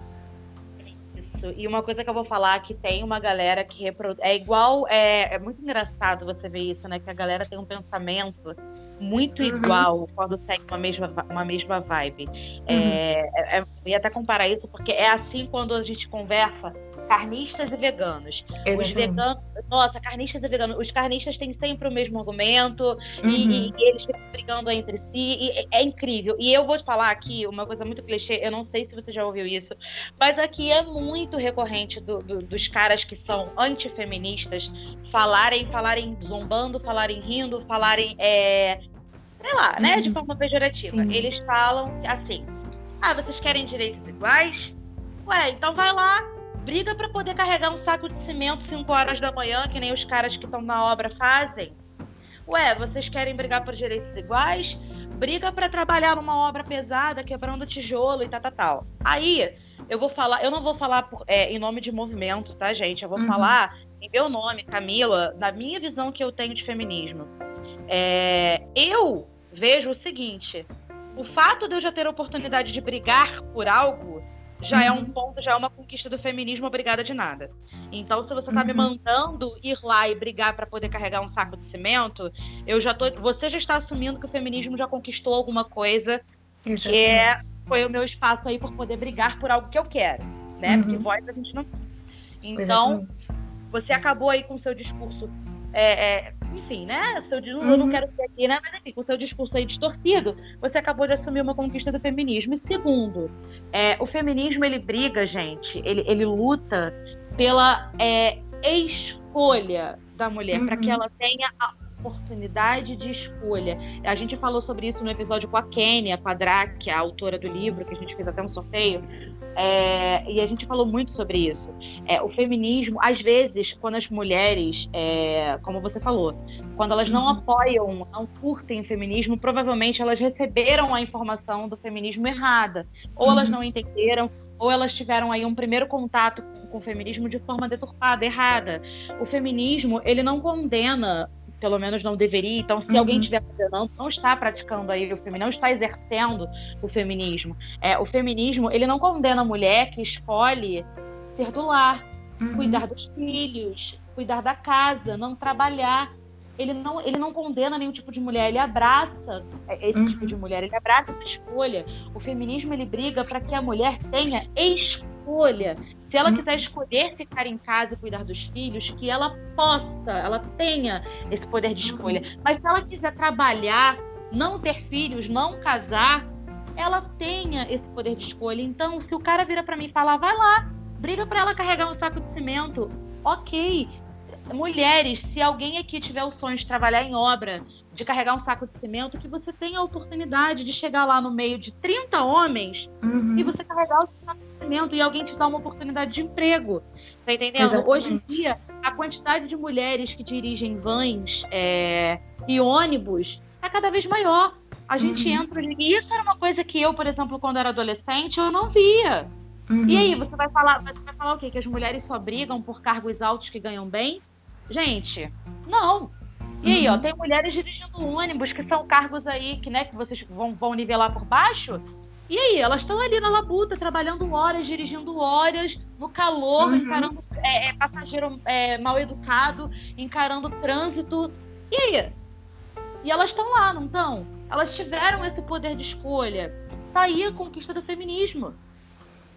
isso. E uma coisa que eu vou falar que tem uma galera que reproduz. É igual. É, é muito engraçado você ver isso, né? Que a galera tem um pensamento muito uhum. igual quando segue uma mesma, uma mesma vibe. É, uhum. É, é, eu ia até comparar isso, porque é assim quando a gente conversa carnistas e veganos. Exatamente. Os veganos, nossa, carnistas e veganos. Os carnistas têm sempre o mesmo argumento uhum. e, e, eles ficam brigando entre si. É, é incrível. E eu vou te falar aqui uma coisa muito clichê. Eu não sei se você já ouviu isso, mas aqui é muito recorrente do, do, dos caras que são antifeministas falarem, falarem zombando, falarem rindo, falarem, é, sei lá, né, de uhum. forma pejorativa. Sim. Eles falam assim Ah, vocês querem direitos iguais? Ué, então vai lá, briga para poder carregar um saco de cimento 5 horas da manhã, que nem os caras que estão na obra fazem. Ué, vocês querem brigar por direitos iguais? Briga para trabalhar numa obra pesada, quebrando tijolo e tal, tal, tal. Aí, eu vou falar, eu não vou falar por, é, em nome de movimento, tá, gente? Eu vou uhum. falar em meu nome, Camila, da minha visão que eu tenho de feminismo. É, eu vejo o seguinte: o fato de eu já ter a oportunidade de brigar por algo já é um uhum. ponto, já é uma conquista do feminismo, obrigada de nada. Então, se você tá uhum. me mandando ir lá e brigar para poder carregar um saco de cimento, eu já tô, você já está assumindo que o feminismo já conquistou alguma coisa Exatamente. que é, foi o meu espaço aí por poder brigar por algo que eu quero, né? Uhum. Porque voz a gente não. Então, Exatamente. você acabou aí com o seu discurso é, é, enfim, né? Seu, uhum. Eu não uhum. quero ser aqui, né? Mas enfim, com seu discurso aí distorcido, você acabou de assumir uma conquista do feminismo. E segundo, é, o feminismo ele briga, gente, ele, ele luta pela é, escolha da mulher, uhum. para que ela tenha a oportunidade de escolha. A gente falou sobre isso no episódio com a Kênia, com a Drac, a autora do livro, que a gente fez até um sorteio. É, e a gente falou muito sobre isso. É, o feminismo, às vezes, quando as mulheres, é, como você falou, quando elas não uhum. apoiam, não curtem o feminismo, provavelmente elas receberam a informação do feminismo errada. Ou uhum. elas não entenderam, ou elas tiveram aí um primeiro contato com o feminismo de forma deturpada, errada. O feminismo, ele não condena pelo menos não deveria. Então, se uhum. alguém estiver condenando, não está praticando aí o feminismo, não está exercendo o feminismo. É, o feminismo, ele não condena a mulher que escolhe ser do lar, uhum. cuidar dos filhos, cuidar da casa, não trabalhar. Ele não, ele não condena nenhum tipo de mulher, ele abraça esse uhum. tipo de mulher, ele abraça essa escolha. O feminismo ele briga para que a mulher tenha escolha. Se ela quiser escolher ficar em casa e cuidar dos filhos, que ela possa, ela tenha esse poder de escolha. Uhum. Mas se ela quiser trabalhar, não ter filhos, não casar, ela tenha esse poder de escolha. Então, se o cara vira para mim e falar, vai lá, briga para ela carregar um saco de cimento, ok. Mulheres, se alguém aqui tiver o sonho de trabalhar em obra, de carregar um saco de cimento, que você tenha a oportunidade de chegar lá no meio de 30 homens uhum. e você carregar o saco de cimento e alguém te dá uma oportunidade de emprego. Tá entendendo? Exatamente. Hoje em dia, a quantidade de mulheres que dirigem vans é, e ônibus é cada vez maior. A gente uhum. entra. E isso era uma coisa que eu, por exemplo, quando era adolescente, eu não via. Uhum. E aí, você vai falar, você vai falar o quê? Que as mulheres só brigam por cargos altos que ganham bem? Gente, não. E aí, ó, uhum. tem mulheres dirigindo ônibus, que são cargos aí que, né, que vocês vão, vão nivelar por baixo. E aí, elas estão ali na labuta, trabalhando horas, dirigindo horas, no calor, uhum. encarando é, é, passageiro é, mal educado, encarando trânsito. E aí? E elas estão lá, não estão? Elas tiveram esse poder de escolha. Tá aí a conquista do feminismo.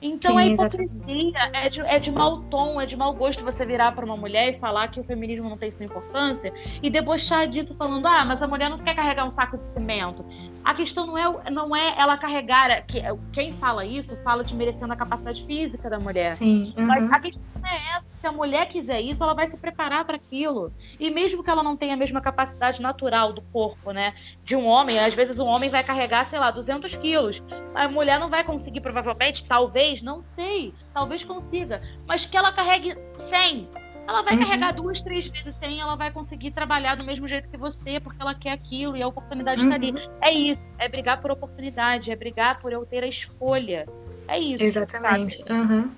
Então Sim, a hipocrisia é de, é de mau tom, é de mau gosto você virar para uma mulher e falar que o feminismo não tem sua importância e debochar disso falando, ah, mas a mulher não quer carregar um saco de cimento. A questão não é, não é ela carregar. Que, quem fala isso fala desmerecendo a capacidade física da mulher. Sim. Uhum. Mas a questão não é essa. Se a mulher quiser isso, ela vai se preparar para aquilo. E mesmo que ela não tenha a mesma capacidade natural do corpo, né? De um homem, às vezes um homem vai carregar, sei lá, 200 quilos. A mulher não vai conseguir, provavelmente, talvez, não sei. Talvez consiga. Mas que ela carregue 100 ela vai uhum. carregar duas, três vezes sem, ela vai conseguir trabalhar do mesmo jeito que você, porque ela quer aquilo e a oportunidade está uhum. ali. É isso, é brigar por oportunidade, é brigar por eu ter a escolha. É isso. Exatamente. Uhum.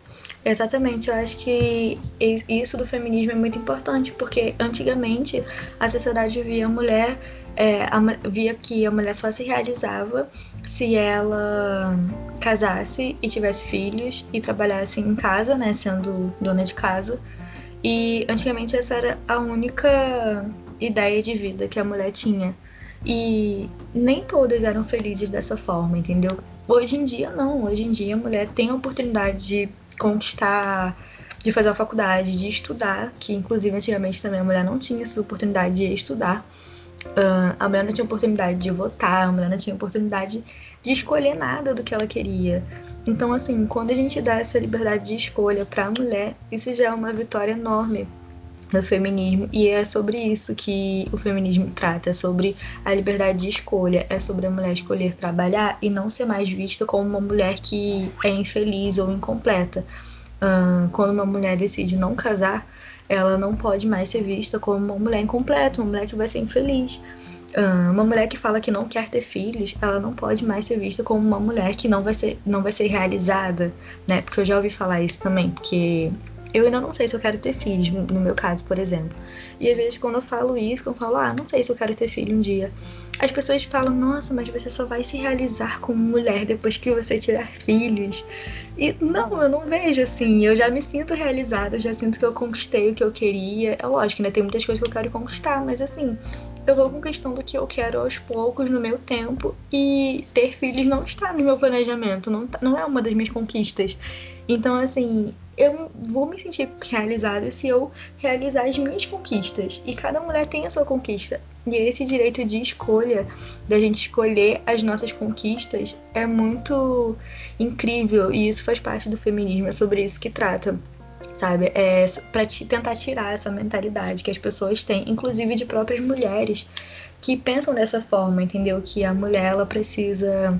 Exatamente, eu acho que isso do feminismo é muito importante, porque antigamente a sociedade via a mulher, é, a, via que a mulher só se realizava se ela casasse e tivesse filhos e trabalhasse em casa, né, sendo dona de casa. E antigamente essa era a única ideia de vida que a mulher tinha. E nem todas eram felizes dessa forma, entendeu? Hoje em dia não, hoje em dia a mulher tem a oportunidade de conquistar, de fazer uma faculdade, de estudar, que inclusive antigamente também a mulher não tinha essa oportunidade de estudar. Uh, a mulher não tinha oportunidade de votar, a mulher não tinha oportunidade de escolher nada do que ela queria. Então, assim, quando a gente dá essa liberdade de escolha para a mulher, isso já é uma vitória enorme. no feminismo e é sobre isso que o feminismo trata, é sobre a liberdade de escolha, é sobre a mulher escolher trabalhar e não ser mais vista como uma mulher que é infeliz ou incompleta. Uh, quando uma mulher decide não casar, ela não pode mais ser vista como uma mulher incompleta, uma mulher que vai ser infeliz. Uh, uma mulher que fala que não quer ter filhos, ela não pode mais ser vista como uma mulher que não vai ser, não vai ser realizada, né? Porque eu já ouvi falar isso também, porque eu ainda não sei se eu quero ter filhos, no meu caso, por exemplo. E às vezes quando eu falo isso, quando eu falo, ah, não sei se eu quero ter filho um dia, as pessoas falam, nossa, mas você só vai se realizar como mulher depois que você tiver filhos. E não, eu não vejo assim. Eu já me sinto realizada, já sinto que eu conquistei o que eu queria. É lógico, né? Tem muitas coisas que eu quero conquistar, mas assim, eu vou conquistando o que eu quero aos poucos, no meu tempo. E ter filhos não está no meu planejamento, não, tá, não é uma das minhas conquistas. Então, assim, eu vou me sentir realizada se eu realizar as minhas conquistas. E cada mulher tem a sua conquista. E esse direito de escolha, da gente escolher as nossas conquistas, é muito incrível. E isso faz parte do feminismo, é sobre isso que trata. Sabe? É para tentar tirar essa mentalidade que as pessoas têm, inclusive de próprias mulheres, que pensam dessa forma, entendeu? Que a mulher ela precisa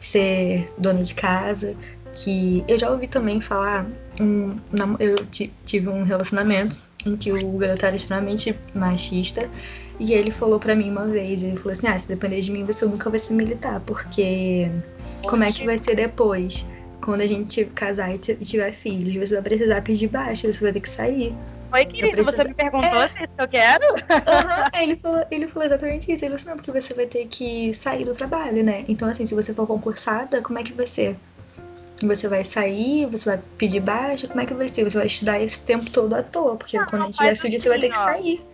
ser dona de casa, que eu já ouvi também falar, um, eu tive um relacionamento em que o garoto era extremamente machista e ele falou para mim uma vez, ele falou assim, ah, se depender de mim você nunca vai se militar, porque como é que vai ser depois? Quando a gente casar e tiver filhos, você vai precisar pedir baixa, você vai ter que sair. Oi, querido, precisa... você me perguntou é... se eu quero? Uhum. [laughs] ele, falou, ele falou exatamente isso. Ele falou assim, não, porque você vai ter que sair do trabalho, né? Então, assim, se você for concursada, como é que vai ser? Você vai sair, você vai pedir baixa, como é que vai ser? Você vai estudar esse tempo todo à toa, porque não, quando a gente tiver filho, assim, você vai ter que assim, sair.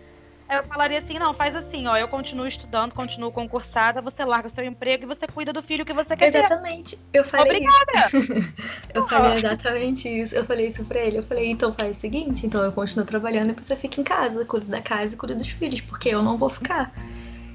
Eu falaria assim, não, faz assim, ó, eu continuo estudando, continuo concursada, você larga o seu emprego e você cuida do filho que você quer Exatamente. Ter. Eu falei Obrigada. isso. [laughs] eu falei exatamente isso. Eu falei isso pra ele. Eu falei, então faz o seguinte, então eu continuo trabalhando e você fica em casa, cuida da casa e cuida dos filhos, porque eu não vou ficar.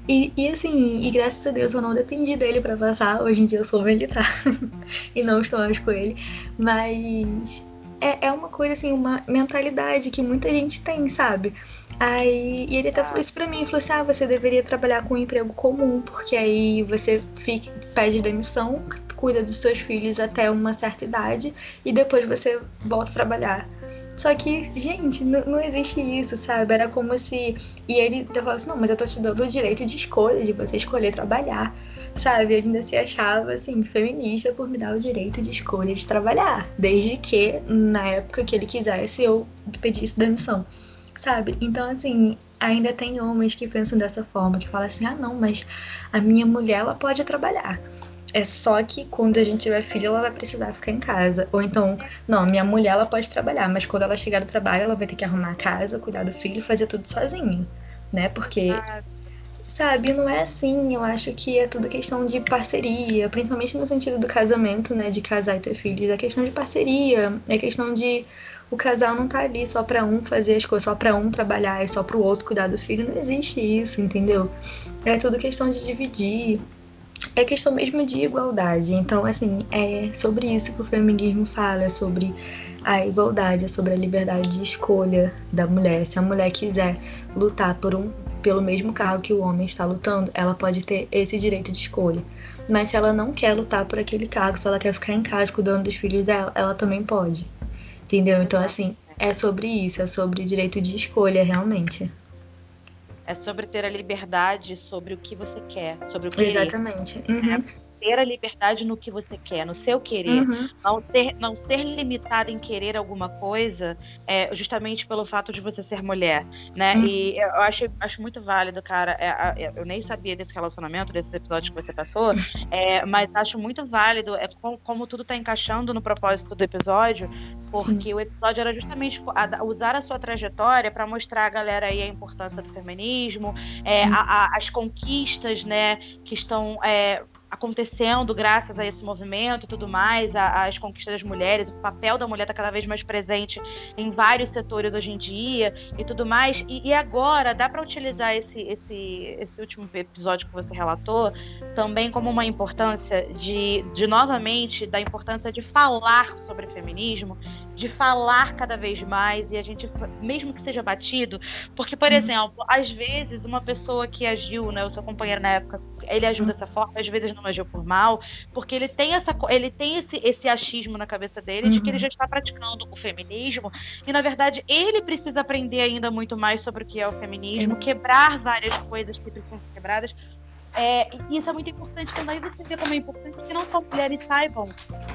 E, e assim, e graças a Deus eu não dependi dele para passar. Hoje em dia eu sou militar [laughs] e não estou mais com ele. Mas é, é uma coisa assim, uma mentalidade que muita gente tem, sabe? Aí e ele até falou isso pra mim, falou assim: ah, você deveria trabalhar com um emprego comum, porque aí você fica, pede demissão, cuida dos seus filhos até uma certa idade e depois você volta a trabalhar. Só que, gente, não, existe isso, sabe? Era como se. E ele falava assim: não, mas eu tô te dando o direito de escolha, de você escolher trabalhar, sabe? Ele ainda se achava, assim, feminista por me dar o direito de escolha de trabalhar, desde que, na época que ele quisesse, eu pedisse demissão, sabe? Então, assim, ainda tem homens que pensam dessa forma, que falam assim: ah, não, mas a minha mulher, ela pode trabalhar. É só que quando a gente tiver filho, ela vai precisar ficar em casa. Ou então, não, minha mulher ela pode trabalhar, mas quando ela chegar do trabalho, ela vai ter que arrumar a casa, cuidar do filho, fazer tudo sozinho, né? Porque sabe, não é assim. Eu acho que é tudo questão de parceria, principalmente no sentido do casamento, né, de casar e ter filhos, é questão de parceria, é questão de o casal não tá ali só para um fazer as coisas, só para um trabalhar e só para o outro cuidar do filho, não existe isso, entendeu? É tudo questão de dividir é questão mesmo de igualdade. Então, assim, é sobre isso que o feminismo fala, é sobre a igualdade, é sobre a liberdade de escolha da mulher. Se a mulher quiser lutar por um, pelo mesmo cargo que o homem está lutando, ela pode ter esse direito de escolha. Mas se ela não quer lutar por aquele cargo, se ela quer ficar em casa cuidando dos filhos dela, ela também pode. Entendeu? Então, assim, é sobre isso, é sobre direito de escolha, realmente. É sobre ter a liberdade sobre o que você quer, sobre o que Exatamente. Uhum. Né? Ter a liberdade no que você quer, no seu querer. Uhum. Não, ter, não ser limitada em querer alguma coisa é, justamente pelo fato de você ser mulher, né? Uhum. E eu acho, acho muito válido, cara. É, é, eu nem sabia desse relacionamento, desses episódios que você passou, é, mas acho muito válido é, como, como tudo está encaixando no propósito do episódio, porque Sim. o episódio era justamente a, usar a sua trajetória para mostrar a galera aí a importância do feminismo, é, a, a, as conquistas, né, que estão é, acontecendo graças a esse movimento e tudo mais, as conquistas das mulheres, o papel da mulher está cada vez mais presente em vários setores hoje em dia e tudo mais. E, e agora dá para utilizar esse, esse, esse último episódio que você relatou também como uma importância de, de novamente, da importância de falar sobre feminismo, de falar cada vez mais e a gente, mesmo que seja batido, porque, por uhum. exemplo, às vezes uma pessoa que agiu, né, o seu companheiro na época, ele ajuda dessa forma, às vezes não agiu por mal, porque ele tem essa ele tem esse, esse achismo na cabeça dele uhum. de que ele uhum. já está praticando o feminismo e na verdade ele precisa aprender ainda muito mais sobre o que é o feminismo, Sim. quebrar várias coisas que precisam ser quebradas é, e isso é muito importante também você ver como é importante que não só mulheres saibam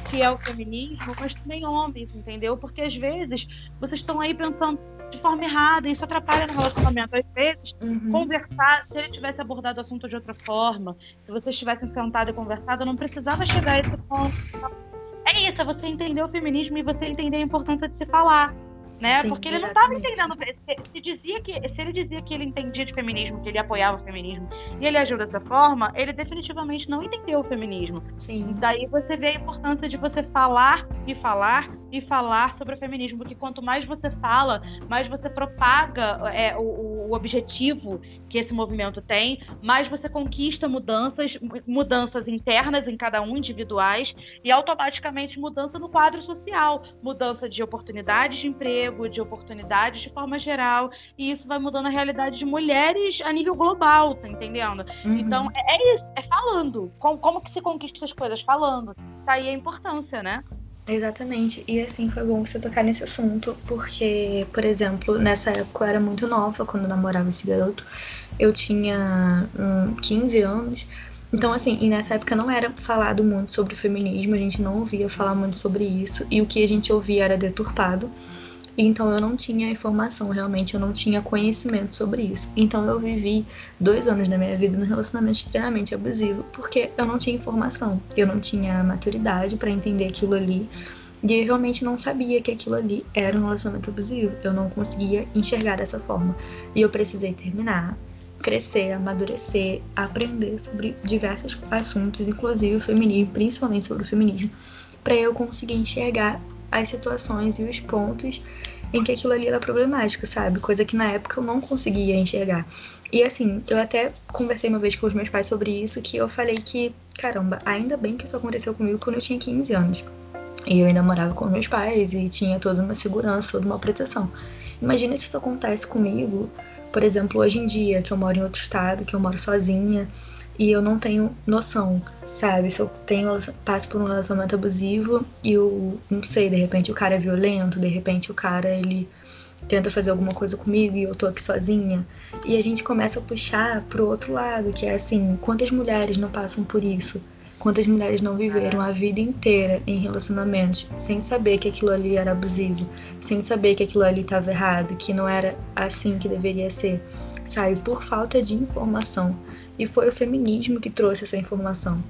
que é o feminismo, mas também homens, entendeu? Porque às vezes vocês estão aí pensando de forma errada, e isso atrapalha no relacionamento. Às vezes, uhum. conversar, se ele tivesse abordado o assunto de outra forma, se vocês tivessem sentado e conversado, não precisava chegar a esse ponto. É isso, é você entender o feminismo e você entender a importância de se falar né? Sim, Porque ele não estava entendendo. Se, se, dizia que, se ele dizia que ele entendia de feminismo, que ele apoiava o feminismo, e ele agiu dessa forma, ele definitivamente não entendeu o feminismo. Sim. Daí você vê a importância de você falar e falar e falar sobre o feminismo, porque quanto mais você fala, mais você propaga é, o, o objetivo que esse movimento tem, mais você conquista mudanças, mudanças internas em cada um, individuais, e automaticamente mudança no quadro social, mudança de oportunidades de emprego, de oportunidades de forma geral, e isso vai mudando a realidade de mulheres a nível global, tá entendendo? Uhum. Então, é, é, isso, é falando. Como, como que se conquista as coisas? Falando. Tá aí a importância, né? Exatamente. E assim, foi bom você tocar nesse assunto, porque, por exemplo, nessa época eu era muito nova quando eu namorava esse garoto. Eu tinha um, 15 anos. Então, assim, e nessa época não era falado muito sobre feminismo, a gente não ouvia falar muito sobre isso, e o que a gente ouvia era deturpado. Então eu não tinha informação, realmente eu não tinha conhecimento sobre isso. Então eu vivi dois anos da minha vida num relacionamento extremamente abusivo, porque eu não tinha informação, eu não tinha maturidade para entender aquilo ali. E eu realmente não sabia que aquilo ali era um relacionamento abusivo. Eu não conseguia enxergar dessa forma. E eu precisei terminar, crescer, amadurecer, aprender sobre diversos assuntos, inclusive o feminismo, principalmente sobre o feminismo, para eu conseguir enxergar as situações e os pontos em que aquilo ali era problemático, sabe? Coisa que na época eu não conseguia enxergar. E assim, eu até conversei uma vez com os meus pais sobre isso, que eu falei que, caramba, ainda bem que isso aconteceu comigo quando eu tinha 15 anos. E eu ainda morava com meus pais e tinha toda uma segurança, toda uma proteção. Imagina se isso acontece comigo, por exemplo, hoje em dia, que eu moro em outro estado, que eu moro sozinha, e eu não tenho noção sabe? Se eu tenho, passo por um relacionamento abusivo e eu não sei, de repente o cara é violento, de repente o cara ele tenta fazer alguma coisa comigo e eu tô aqui sozinha. E a gente começa a puxar pro outro lado, que é assim, quantas mulheres não passam por isso? Quantas mulheres não viveram a vida inteira em relacionamentos sem saber que aquilo ali era abusivo, sem saber que aquilo ali estava errado, que não era assim que deveria ser, sabe? Por falta de informação. E foi o feminismo que trouxe essa informação.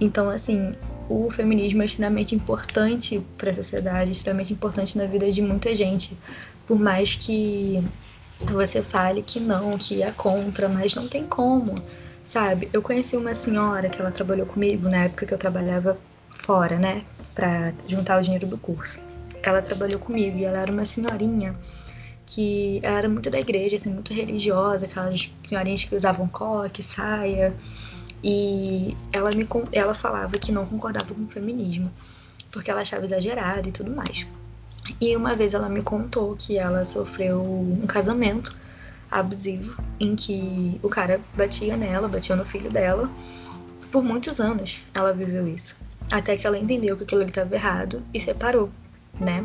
Então, assim, o feminismo é extremamente importante para a sociedade, extremamente importante na vida de muita gente. Por mais que você fale que não, que é contra, mas não tem como, sabe? Eu conheci uma senhora que ela trabalhou comigo na época que eu trabalhava fora, né, para juntar o dinheiro do curso. Ela trabalhou comigo e ela era uma senhorinha que ela era muito da igreja, assim, muito religiosa, aquelas senhorinhas que usavam coque, saia. E ela me ela falava que não concordava com o feminismo, porque ela achava exagerado e tudo mais. E uma vez ela me contou que ela sofreu um casamento abusivo em que o cara batia nela, batia no filho dela. Por muitos anos ela viveu isso. Até que ela entendeu que aquilo estava errado e separou, né?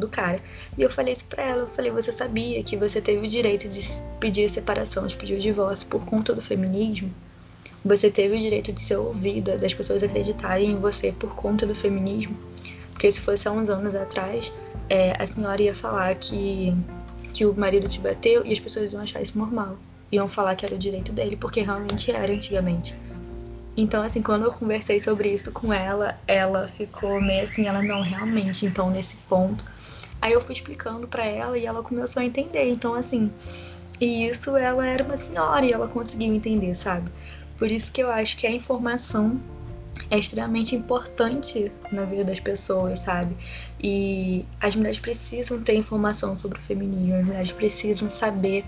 Do cara. E eu falei isso pra ela, eu falei, você sabia que você teve o direito de pedir a separação, de pedir o divórcio por conta do feminismo? Você teve o direito de ser ouvida, das pessoas acreditarem em você por conta do feminismo? Porque se fosse há uns anos atrás, é, a senhora ia falar que, que o marido te bateu e as pessoas iam achar isso normal. Iam falar que era o direito dele, porque realmente era antigamente. Então, assim, quando eu conversei sobre isso com ela, ela ficou meio assim, ela não, realmente, então nesse ponto Aí eu fui explicando para ela e ela começou a entender. Então, assim, e isso ela era uma senhora e ela conseguiu entender, sabe? Por isso que eu acho que a informação é extremamente importante na vida das pessoas, sabe? E as mulheres precisam ter informação sobre o feminismo, as mulheres precisam saber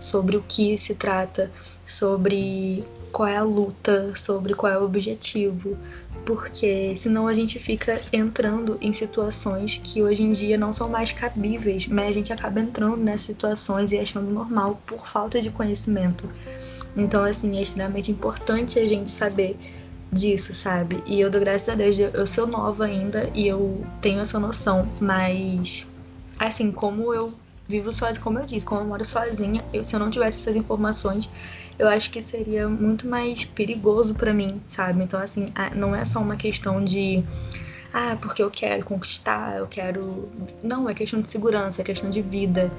sobre o que se trata, sobre qual é a luta, sobre qual é o objetivo, porque senão a gente fica entrando em situações que hoje em dia não são mais cabíveis, mas a gente acaba entrando nessas situações e achando normal por falta de conhecimento. Então, assim, é extremamente importante a gente saber disso, sabe? E eu dou graças a Deus, eu sou nova ainda e eu tenho essa noção, mas assim, como eu vivo sozinha, como eu disse, como eu moro sozinha, eu, se eu não tivesse essas informações, eu acho que seria muito mais perigoso para mim, sabe? Então, assim, não é só uma questão de. Ah, porque eu quero conquistar, eu quero. Não, é questão de segurança, é questão de vida.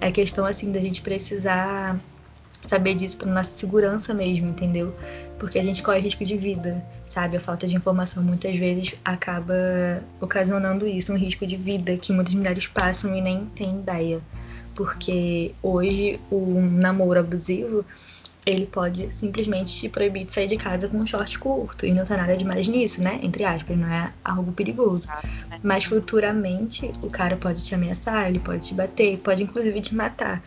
É questão, assim, da gente precisar saber disso para nossa segurança mesmo, entendeu? Porque a gente corre risco de vida, sabe? A falta de informação muitas vezes acaba ocasionando isso, um risco de vida que muitas mulheres passam e nem têm ideia. Porque hoje o namoro abusivo ele pode simplesmente te proibir de sair de casa com um short curto. E não tá nada demais nisso, né? Entre aspas, não é algo perigoso. Mas futuramente o cara pode te ameaçar, ele pode te bater, pode inclusive te matar.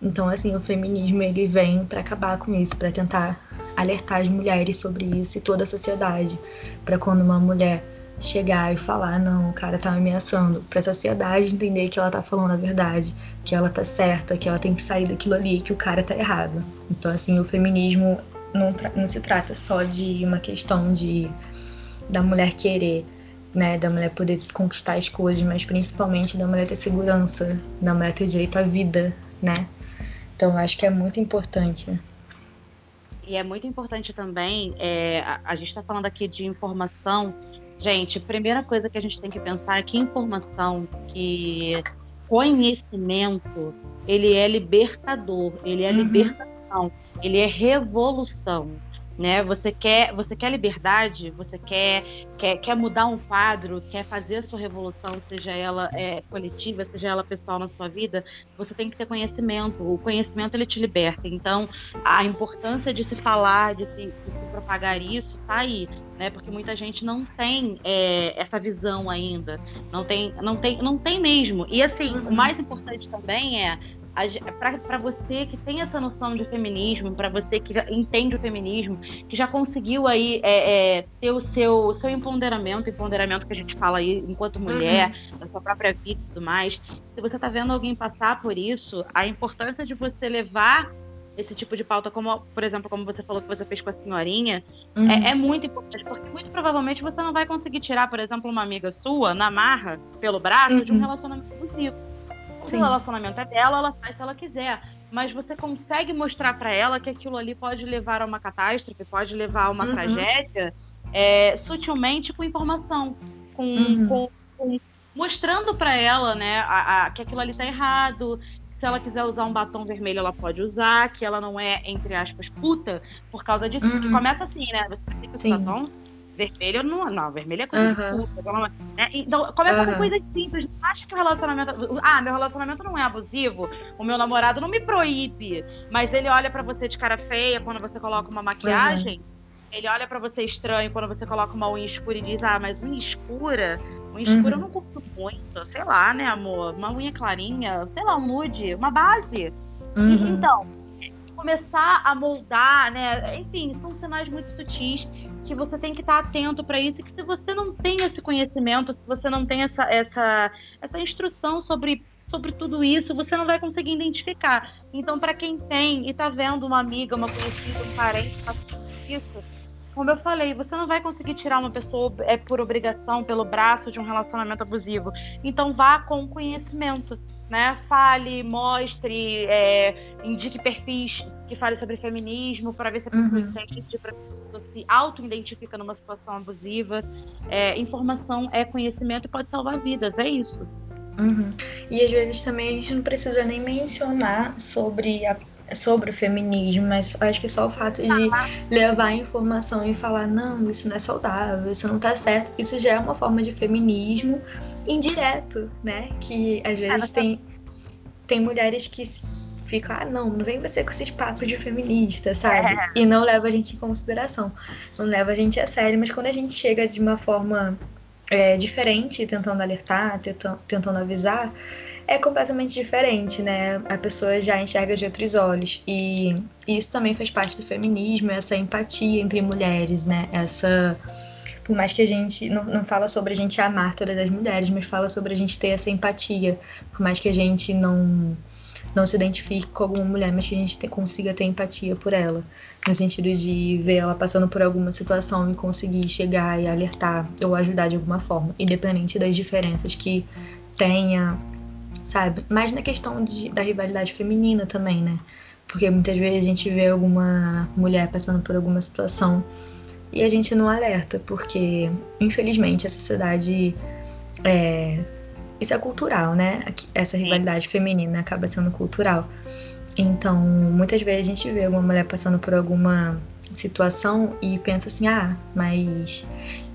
Então, assim, o feminismo ele vem para acabar com isso, para tentar alertar as mulheres sobre isso e toda a sociedade, para quando uma mulher chegar e falar, não, o cara tá me ameaçando, para a sociedade entender que ela tá falando a verdade, que ela tá certa, que ela tem que sair daquilo ali, que o cara tá errado. Então, assim, o feminismo não, não se trata só de uma questão de da mulher querer, né, da mulher poder conquistar as coisas, mas principalmente da mulher ter segurança, da mulher ter direito à vida, né? Então, acho que é muito importante. E é muito importante também, é, a, a gente está falando aqui de informação. Gente, primeira coisa que a gente tem que pensar é que informação, que conhecimento, ele é libertador, ele é uhum. libertação, ele é revolução né? Você quer, você quer liberdade, você quer, quer, quer mudar um quadro, quer fazer a sua revolução, seja ela é, coletiva, seja ela pessoal na sua vida, você tem que ter conhecimento. O conhecimento ele te liberta. Então, a importância de se falar, de se, de se propagar isso, tá aí, né? Porque muita gente não tem é, essa visão ainda, não tem, não tem, não tem mesmo. E assim, o mais importante também é para você que tem essa noção de feminismo, para você que entende o feminismo, que já conseguiu aí é, é, ter o seu, seu empoderamento, empoderamento que a gente fala aí enquanto mulher, uhum. da sua própria vida e tudo mais. Se você está vendo alguém passar por isso, a importância de você levar esse tipo de pauta, como, por exemplo, como você falou que você fez com a senhorinha, uhum. é, é, muito importante, porque muito provavelmente você não vai conseguir tirar, por exemplo, uma amiga sua na marra, pelo braço, uhum. de um uhum. relacionamento abusivo. Sim. O relacionamento é dela, ela faz se ela quiser. Mas você consegue mostrar para ela que aquilo ali pode levar a uma catástrofe, pode levar a uma uhum. tragédia, é, sutilmente com informação, com, uhum. com, com mostrando para ela, né, a, a, que aquilo ali tá errado. Se ela quiser usar um batom vermelho, ela pode usar, que ela não é, entre aspas, puta, por causa disso. Uhum. Que começa assim, né? Você fica esse batom, Vermelho não, não, vermelho é coisa uhum. puta. Né? Então, começa uhum. com coisas simples. Não acha que o relacionamento. Ah, meu relacionamento não é abusivo, o meu namorado não me proíbe. Mas ele olha para você de cara feia quando você coloca uma maquiagem. Uhum. Ele olha para você estranho quando você coloca uma unha escura e diz: Ah, mas unha escura? Unha escura eu não curto muito. Sei lá, né, amor? Uma unha clarinha, sei lá, um nude, uma base. E, uhum. então, começar a moldar, né? Enfim, são sinais muito sutis que você tem que estar atento para isso, que se você não tem esse conhecimento, se você não tem essa, essa, essa instrução sobre, sobre tudo isso, você não vai conseguir identificar. Então, para quem tem e está vendo uma amiga, uma conhecida, um parente isso, como eu falei, você não vai conseguir tirar uma pessoa é por obrigação, pelo braço de um relacionamento abusivo. Então vá com conhecimento, né? Fale, mostre, é, indique perfis que falem sobre feminismo para ver se a pessoa uhum. sente, se auto-identifica numa situação abusiva. É, informação é conhecimento e pode salvar vidas, é isso. Uhum. E às vezes também a gente não precisa nem mencionar sobre a sobre o feminismo, mas acho que só o fato de levar a informação e falar, não, isso não é saudável, isso não tá certo, isso já é uma forma de feminismo indireto, né? Que às vezes tem, tem mulheres que fica, ah, não, não vem você com esses papos de feminista, sabe? É. E não leva a gente em consideração, não leva a gente a sério, mas quando a gente chega de uma forma é, diferente, tentando alertar, tentando, tentando avisar, é completamente diferente, né? A pessoa já enxerga de outros olhos. E isso também faz parte do feminismo, essa empatia entre mulheres, né? Essa. Por mais que a gente não, não fala sobre a gente amar todas as mulheres, mas fala sobre a gente ter essa empatia. Por mais que a gente não não se identifique com alguma mulher, mas que a gente te, consiga ter empatia por ela, no sentido de ver ela passando por alguma situação e conseguir chegar e alertar ou ajudar de alguma forma, independente das diferenças que tenha sabe? Mas na questão de, da rivalidade feminina também, né? Porque muitas vezes a gente vê alguma mulher passando por alguma situação e a gente não alerta, porque infelizmente a sociedade é, isso é cultural, né? Essa rivalidade feminina acaba sendo cultural. Então, muitas vezes a gente vê alguma mulher passando por alguma situação e pensa assim: ah, mas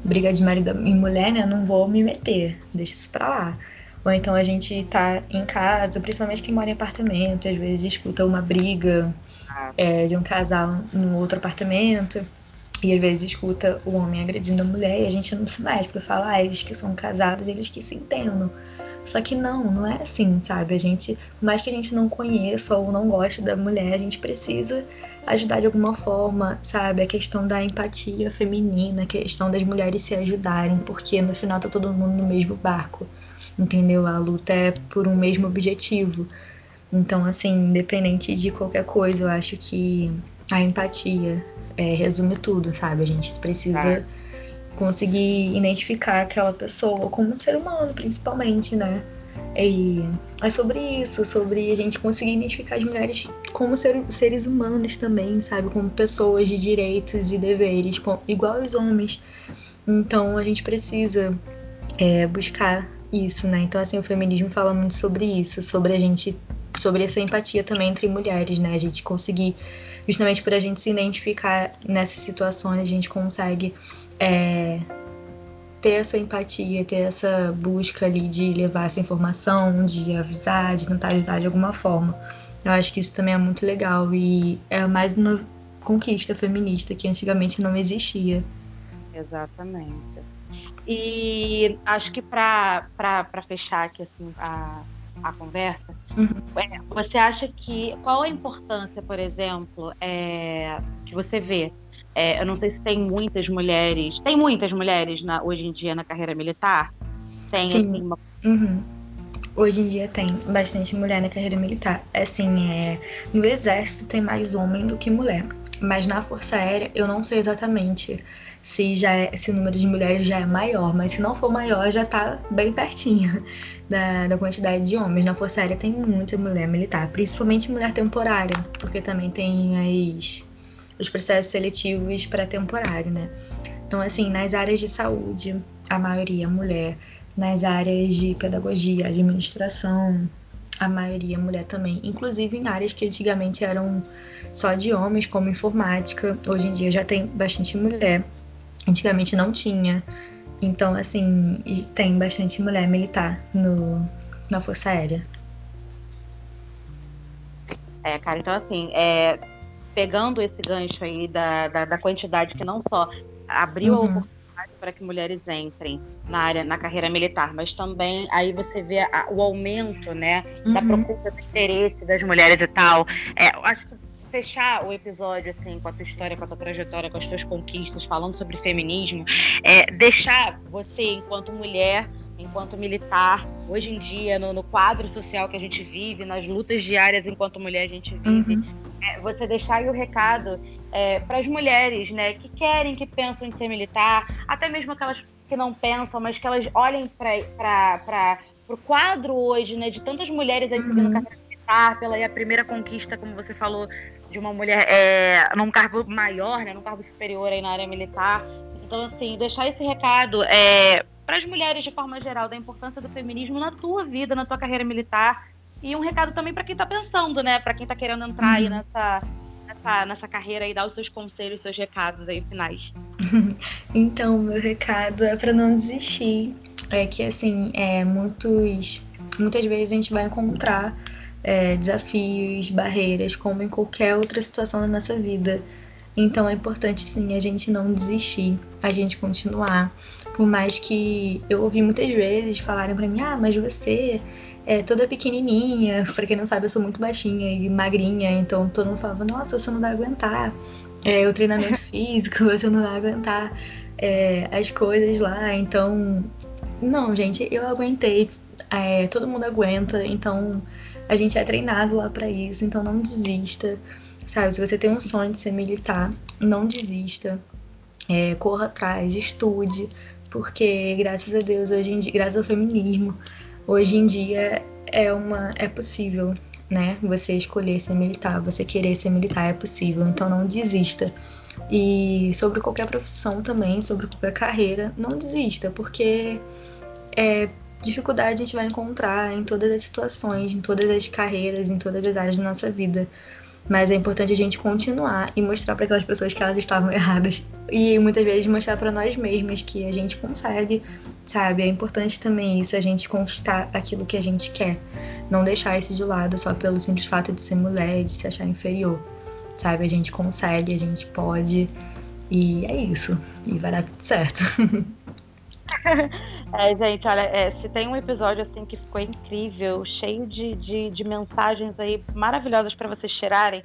briga de marido e mulher, né? Não vou me meter, deixa isso pra lá. Ou então a gente tá em casa, principalmente quem mora em apartamento, às vezes escuta uma briga ah. é, de um casal no outro apartamento. E às vezes escuta o homem agredindo a mulher e a gente não se mexe, porque fala, ah, eles que são casados, eles que se entendam. Só que não, não é assim, sabe? A gente, por mais que a gente não conheça ou não goste da mulher, a gente precisa ajudar de alguma forma, sabe? A questão da empatia feminina, a questão das mulheres se ajudarem, porque no final tá todo mundo no mesmo barco entendeu? A luta é por um mesmo objetivo. Então, assim, independente de qualquer coisa, eu acho que a empatia é, resume tudo, sabe? A gente precisa é. conseguir identificar aquela pessoa como ser humano, principalmente, né? E é sobre isso, sobre a gente conseguir identificar as mulheres como ser, seres humanos também, sabe? Como pessoas de direitos e deveres, com, igual os homens. Então a gente precisa é, buscar isso, né? Então, assim, o feminismo fala muito sobre isso, sobre a gente, sobre essa empatia também entre mulheres, né? A gente conseguir, justamente por a gente se identificar nessas situações, a gente consegue é, ter essa empatia, ter essa busca ali de levar essa informação, de avisar, de tentar ajudar de alguma forma. Eu acho que isso também é muito legal e é mais uma conquista feminista que antigamente não existia. Exatamente. E acho que para fechar aqui assim, a, a conversa, uhum. é, você acha que. Qual a importância, por exemplo, é, que você vê? É, eu não sei se tem muitas mulheres. Tem muitas mulheres na, hoje em dia na carreira militar? Tem Sim. Assim, uma... uhum. Hoje em dia tem bastante mulher na carreira militar. Assim, é, no exército tem mais homem do que mulher. Mas na Força Aérea eu não sei exatamente se já é, se o número de mulheres já é maior, mas se não for maior, já está bem pertinho [laughs] da, da quantidade de homens. Na Força Aérea tem muita mulher militar, principalmente mulher temporária, porque também tem as, os processos seletivos para temporário, né? Então, assim, nas áreas de saúde, a maioria é mulher. Nas áreas de pedagogia, administração, a maioria é mulher também. Inclusive em áreas que antigamente eram só de homens, como informática, hoje em dia já tem bastante mulher. Antigamente não tinha. Então, assim, tem bastante mulher militar no, na Força Aérea. É, cara, então assim, é, pegando esse gancho aí da, da, da quantidade que não só abriu uhum. a oportunidade para que mulheres entrem na área, na carreira militar, mas também aí você vê a, o aumento, né, uhum. da procura do interesse das mulheres e tal. É, acho que fechar o episódio assim com a tua história, com a tua trajetória, com as tuas conquistas, falando sobre feminismo, é deixar você enquanto mulher, enquanto militar, hoje em dia no, no quadro social que a gente vive, nas lutas diárias enquanto mulher a gente vive, uhum. é, você deixar aí o recado é, para as mulheres, né, que querem, que pensam em ser militar, até mesmo aquelas que não pensam, mas que elas olhem para o quadro hoje, né, de tantas mulheres aí seguindo uhum. carreira militar, pela a primeira conquista, como você falou, de uma mulher é, num cargo maior, né, num cargo superior aí na área militar. Então, assim, deixar esse recado é, para as mulheres de forma geral da importância do feminismo na tua vida, na tua carreira militar. E um recado também para quem está pensando, né? Para quem está querendo entrar aí uhum. nessa, nessa, nessa carreira e dar os seus conselhos, os seus recados aí finais. [laughs] então, meu recado é para não desistir. É que, assim, é, muitos, muitas vezes a gente vai encontrar é, desafios, barreiras, como em qualquer outra situação da nossa vida. Então é importante sim a gente não desistir, a gente continuar. Por mais que eu ouvi muitas vezes falarem para mim: "Ah, mas você é toda pequenininha". [laughs] Para quem não sabe, eu sou muito baixinha e magrinha, então todo mundo falava: "Nossa, você não vai aguentar". É, o treinamento [laughs] físico, você não vai aguentar é, as coisas lá. Então, não, gente, eu aguentei. É, todo mundo aguenta. Então, a gente é treinado lá para isso. Então, não desista. Sabe, se você tem um sonho de ser militar, não desista. É, corra atrás, estude, porque graças a Deus, hoje em dia, graças ao feminismo, hoje em dia é uma é possível, né? Você escolher ser militar, você querer ser militar é possível, então não desista. E sobre qualquer profissão também, sobre qualquer carreira, não desista, porque é, dificuldade a gente vai encontrar em todas as situações, em todas as carreiras, em todas as áreas da nossa vida. Mas é importante a gente continuar e mostrar para aquelas pessoas que elas estavam [laughs] erradas. E muitas vezes mostrar para nós mesmas que a gente consegue, sabe? É importante também isso, a gente conquistar aquilo que a gente quer. Não deixar isso de lado só pelo simples fato de ser mulher, de se achar inferior. Sabe? A gente consegue, a gente pode. E é isso. E vai dar tudo certo. [laughs] [laughs] É, gente, olha, é, se tem um episódio assim que ficou incrível, cheio de, de, de mensagens aí maravilhosas para vocês tirarem,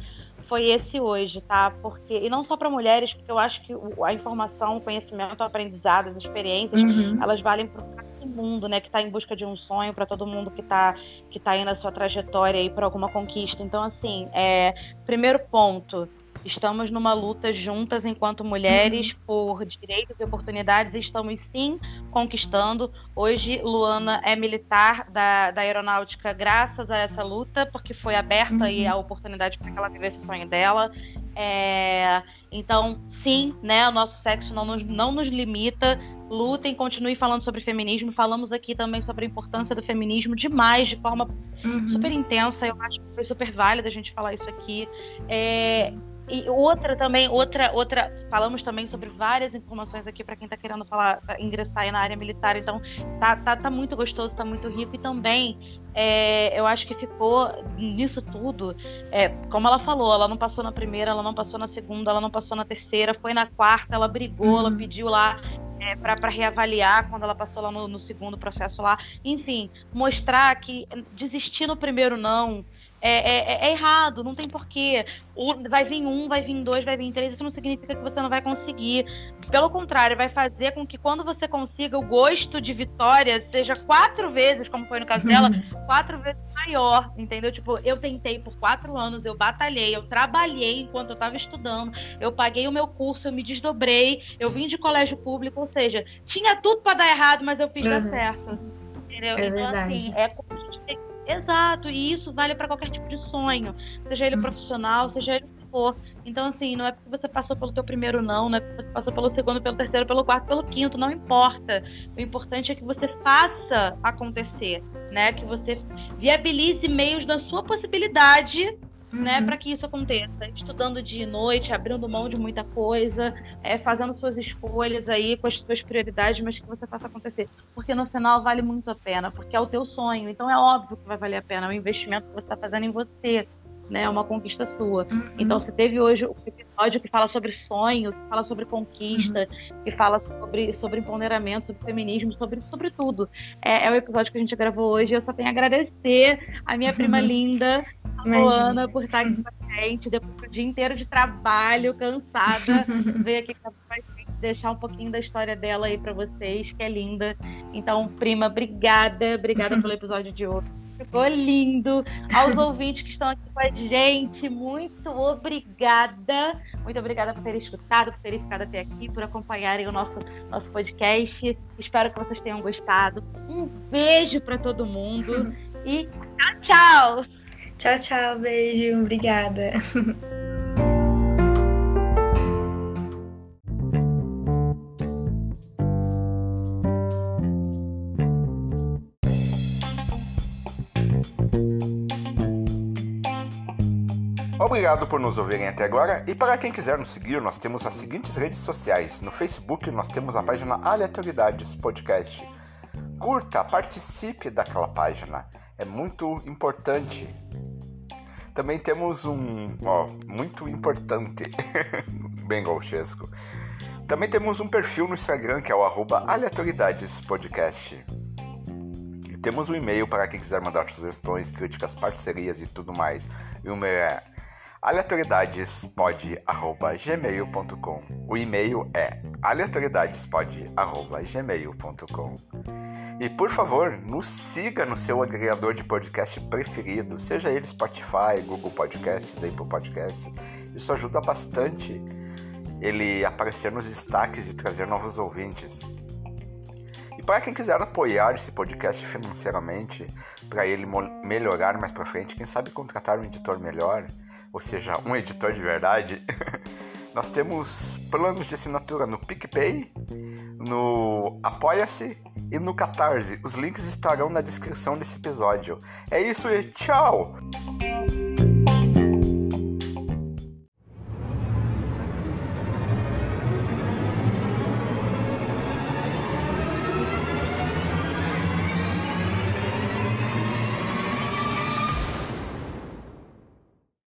foi esse hoje, tá? Porque e não só para mulheres, porque eu acho que a informação, o conhecimento, o aprendizado, as experiências, uhum. elas valem para todo mundo, né? Que está em busca de um sonho, para todo mundo que está que tá aí na sua trajetória aí para alguma conquista. Então, assim, é, primeiro ponto, Estamos numa luta juntas enquanto mulheres uhum. por direitos e oportunidades e estamos sim conquistando. Hoje, Luana é militar da, da aeronáutica graças a essa luta, porque foi aberta uhum. aí a oportunidade para que ela vivesse o sonho dela. É, então, sim, né, o nosso sexo não nos, não nos limita. Lutem, continuem falando sobre feminismo. Falamos aqui também sobre a importância do feminismo demais, de forma uhum. super intensa. Eu acho que foi super válido a gente falar isso aqui. É, e outra também, outra, outra, falamos também sobre várias informações aqui para quem está querendo falar, ingressar na área militar. Então, tá, tá, tá muito gostoso, tá muito rico. E também, é, eu acho que ficou nisso tudo, é, como ela falou, ela não passou na primeira, ela não passou na segunda, ela não passou na terceira, foi na quarta, ela brigou, uhum. ela pediu lá é, para reavaliar quando ela passou lá no, no segundo processo lá. Enfim, mostrar que desistir no primeiro não é, é, é, errado, não tem porquê. Vai vir um, vai vir dois, vai vir três, isso não significa que você não vai conseguir. Pelo contrário, vai fazer com que quando você consiga o gosto de vitória seja quatro vezes, como foi no caso dela, [laughs] quatro vezes maior, entendeu? Tipo, eu tentei por quatro anos, eu batalhei, eu trabalhei enquanto eu estava estudando, eu paguei o meu curso, eu me desdobrei, eu vim de colégio público, ou seja, tinha tudo para dar errado, mas eu fiz uhum. dar certo. Entendeu? É então, verdade. assim, é Exato, e isso vale para qualquer tipo de sonho, seja ele uhum. profissional, seja ele for. Então, assim, não é porque você passou pelo teu primeiro não, não é porque você passou pelo segundo, pelo terceiro, pelo quarto, pelo quinto, não importa. O importante é que você faça acontecer, né? Que você viabilize meios da sua possibilidade né, uhum. para que isso aconteça. Estudando dia e noite, abrindo mão de muita coisa, é, fazendo suas escolhas aí com as suas prioridades, mas que você faça acontecer. Porque no final vale muito a pena, porque é o teu sonho. Então é óbvio que vai valer a pena. É um investimento que você está fazendo em você. Né, é uma conquista sua. Uhum. Então, se teve hoje o episódio que fala sobre sonho, que fala sobre conquista, uhum. que fala sobre, sobre empoderamento, sobre feminismo, sobre, sobre tudo. É, é o episódio que a gente gravou hoje. Eu só tenho a agradecer a minha prima linda, Luana, por estar aqui com a gente, depois do dia inteiro de trabalho, cansada, [laughs] veio aqui para deixar um pouquinho da história dela aí para vocês, que é linda. Então, prima, obrigada, obrigada pelo episódio de hoje. Ficou lindo. Aos ouvintes que estão aqui com a gente, muito obrigada. Muito obrigada por terem escutado, por terem ficado até aqui, por acompanharem o nosso, nosso podcast. Espero que vocês tenham gostado. Um beijo para todo mundo [laughs] e tchau, tchau! Tchau, tchau, beijo, obrigada. [laughs] Obrigado por nos ouvirem até agora. E para quem quiser nos seguir, nós temos as seguintes redes sociais. No Facebook, nós temos a página Aleatoriedades Podcast. Curta, participe daquela página É muito importante. Também temos um, ó, muito importante, [laughs] bem gauchesco. Também temos um perfil no Instagram que é o arroba aleatoridadespodcast. E temos um e-mail para quem quiser mandar sugestões, críticas, parcerias e tudo mais. E o e-mail é aleatoridadespod.gmail.com O e-mail é aleatoridadespod.gmail.com E por favor, nos siga no seu agregador de podcast preferido, seja ele Spotify, Google Podcasts, Apple Podcasts. Isso ajuda bastante ele aparecer nos destaques e trazer novos ouvintes. E para quem quiser apoiar esse podcast financeiramente, para ele melhorar mais para frente, quem sabe contratar um editor melhor, ou seja, um editor de verdade, [laughs] nós temos planos de assinatura no PicPay, no Apoia-se e no Catarse. Os links estarão na descrição desse episódio. É isso e tchau!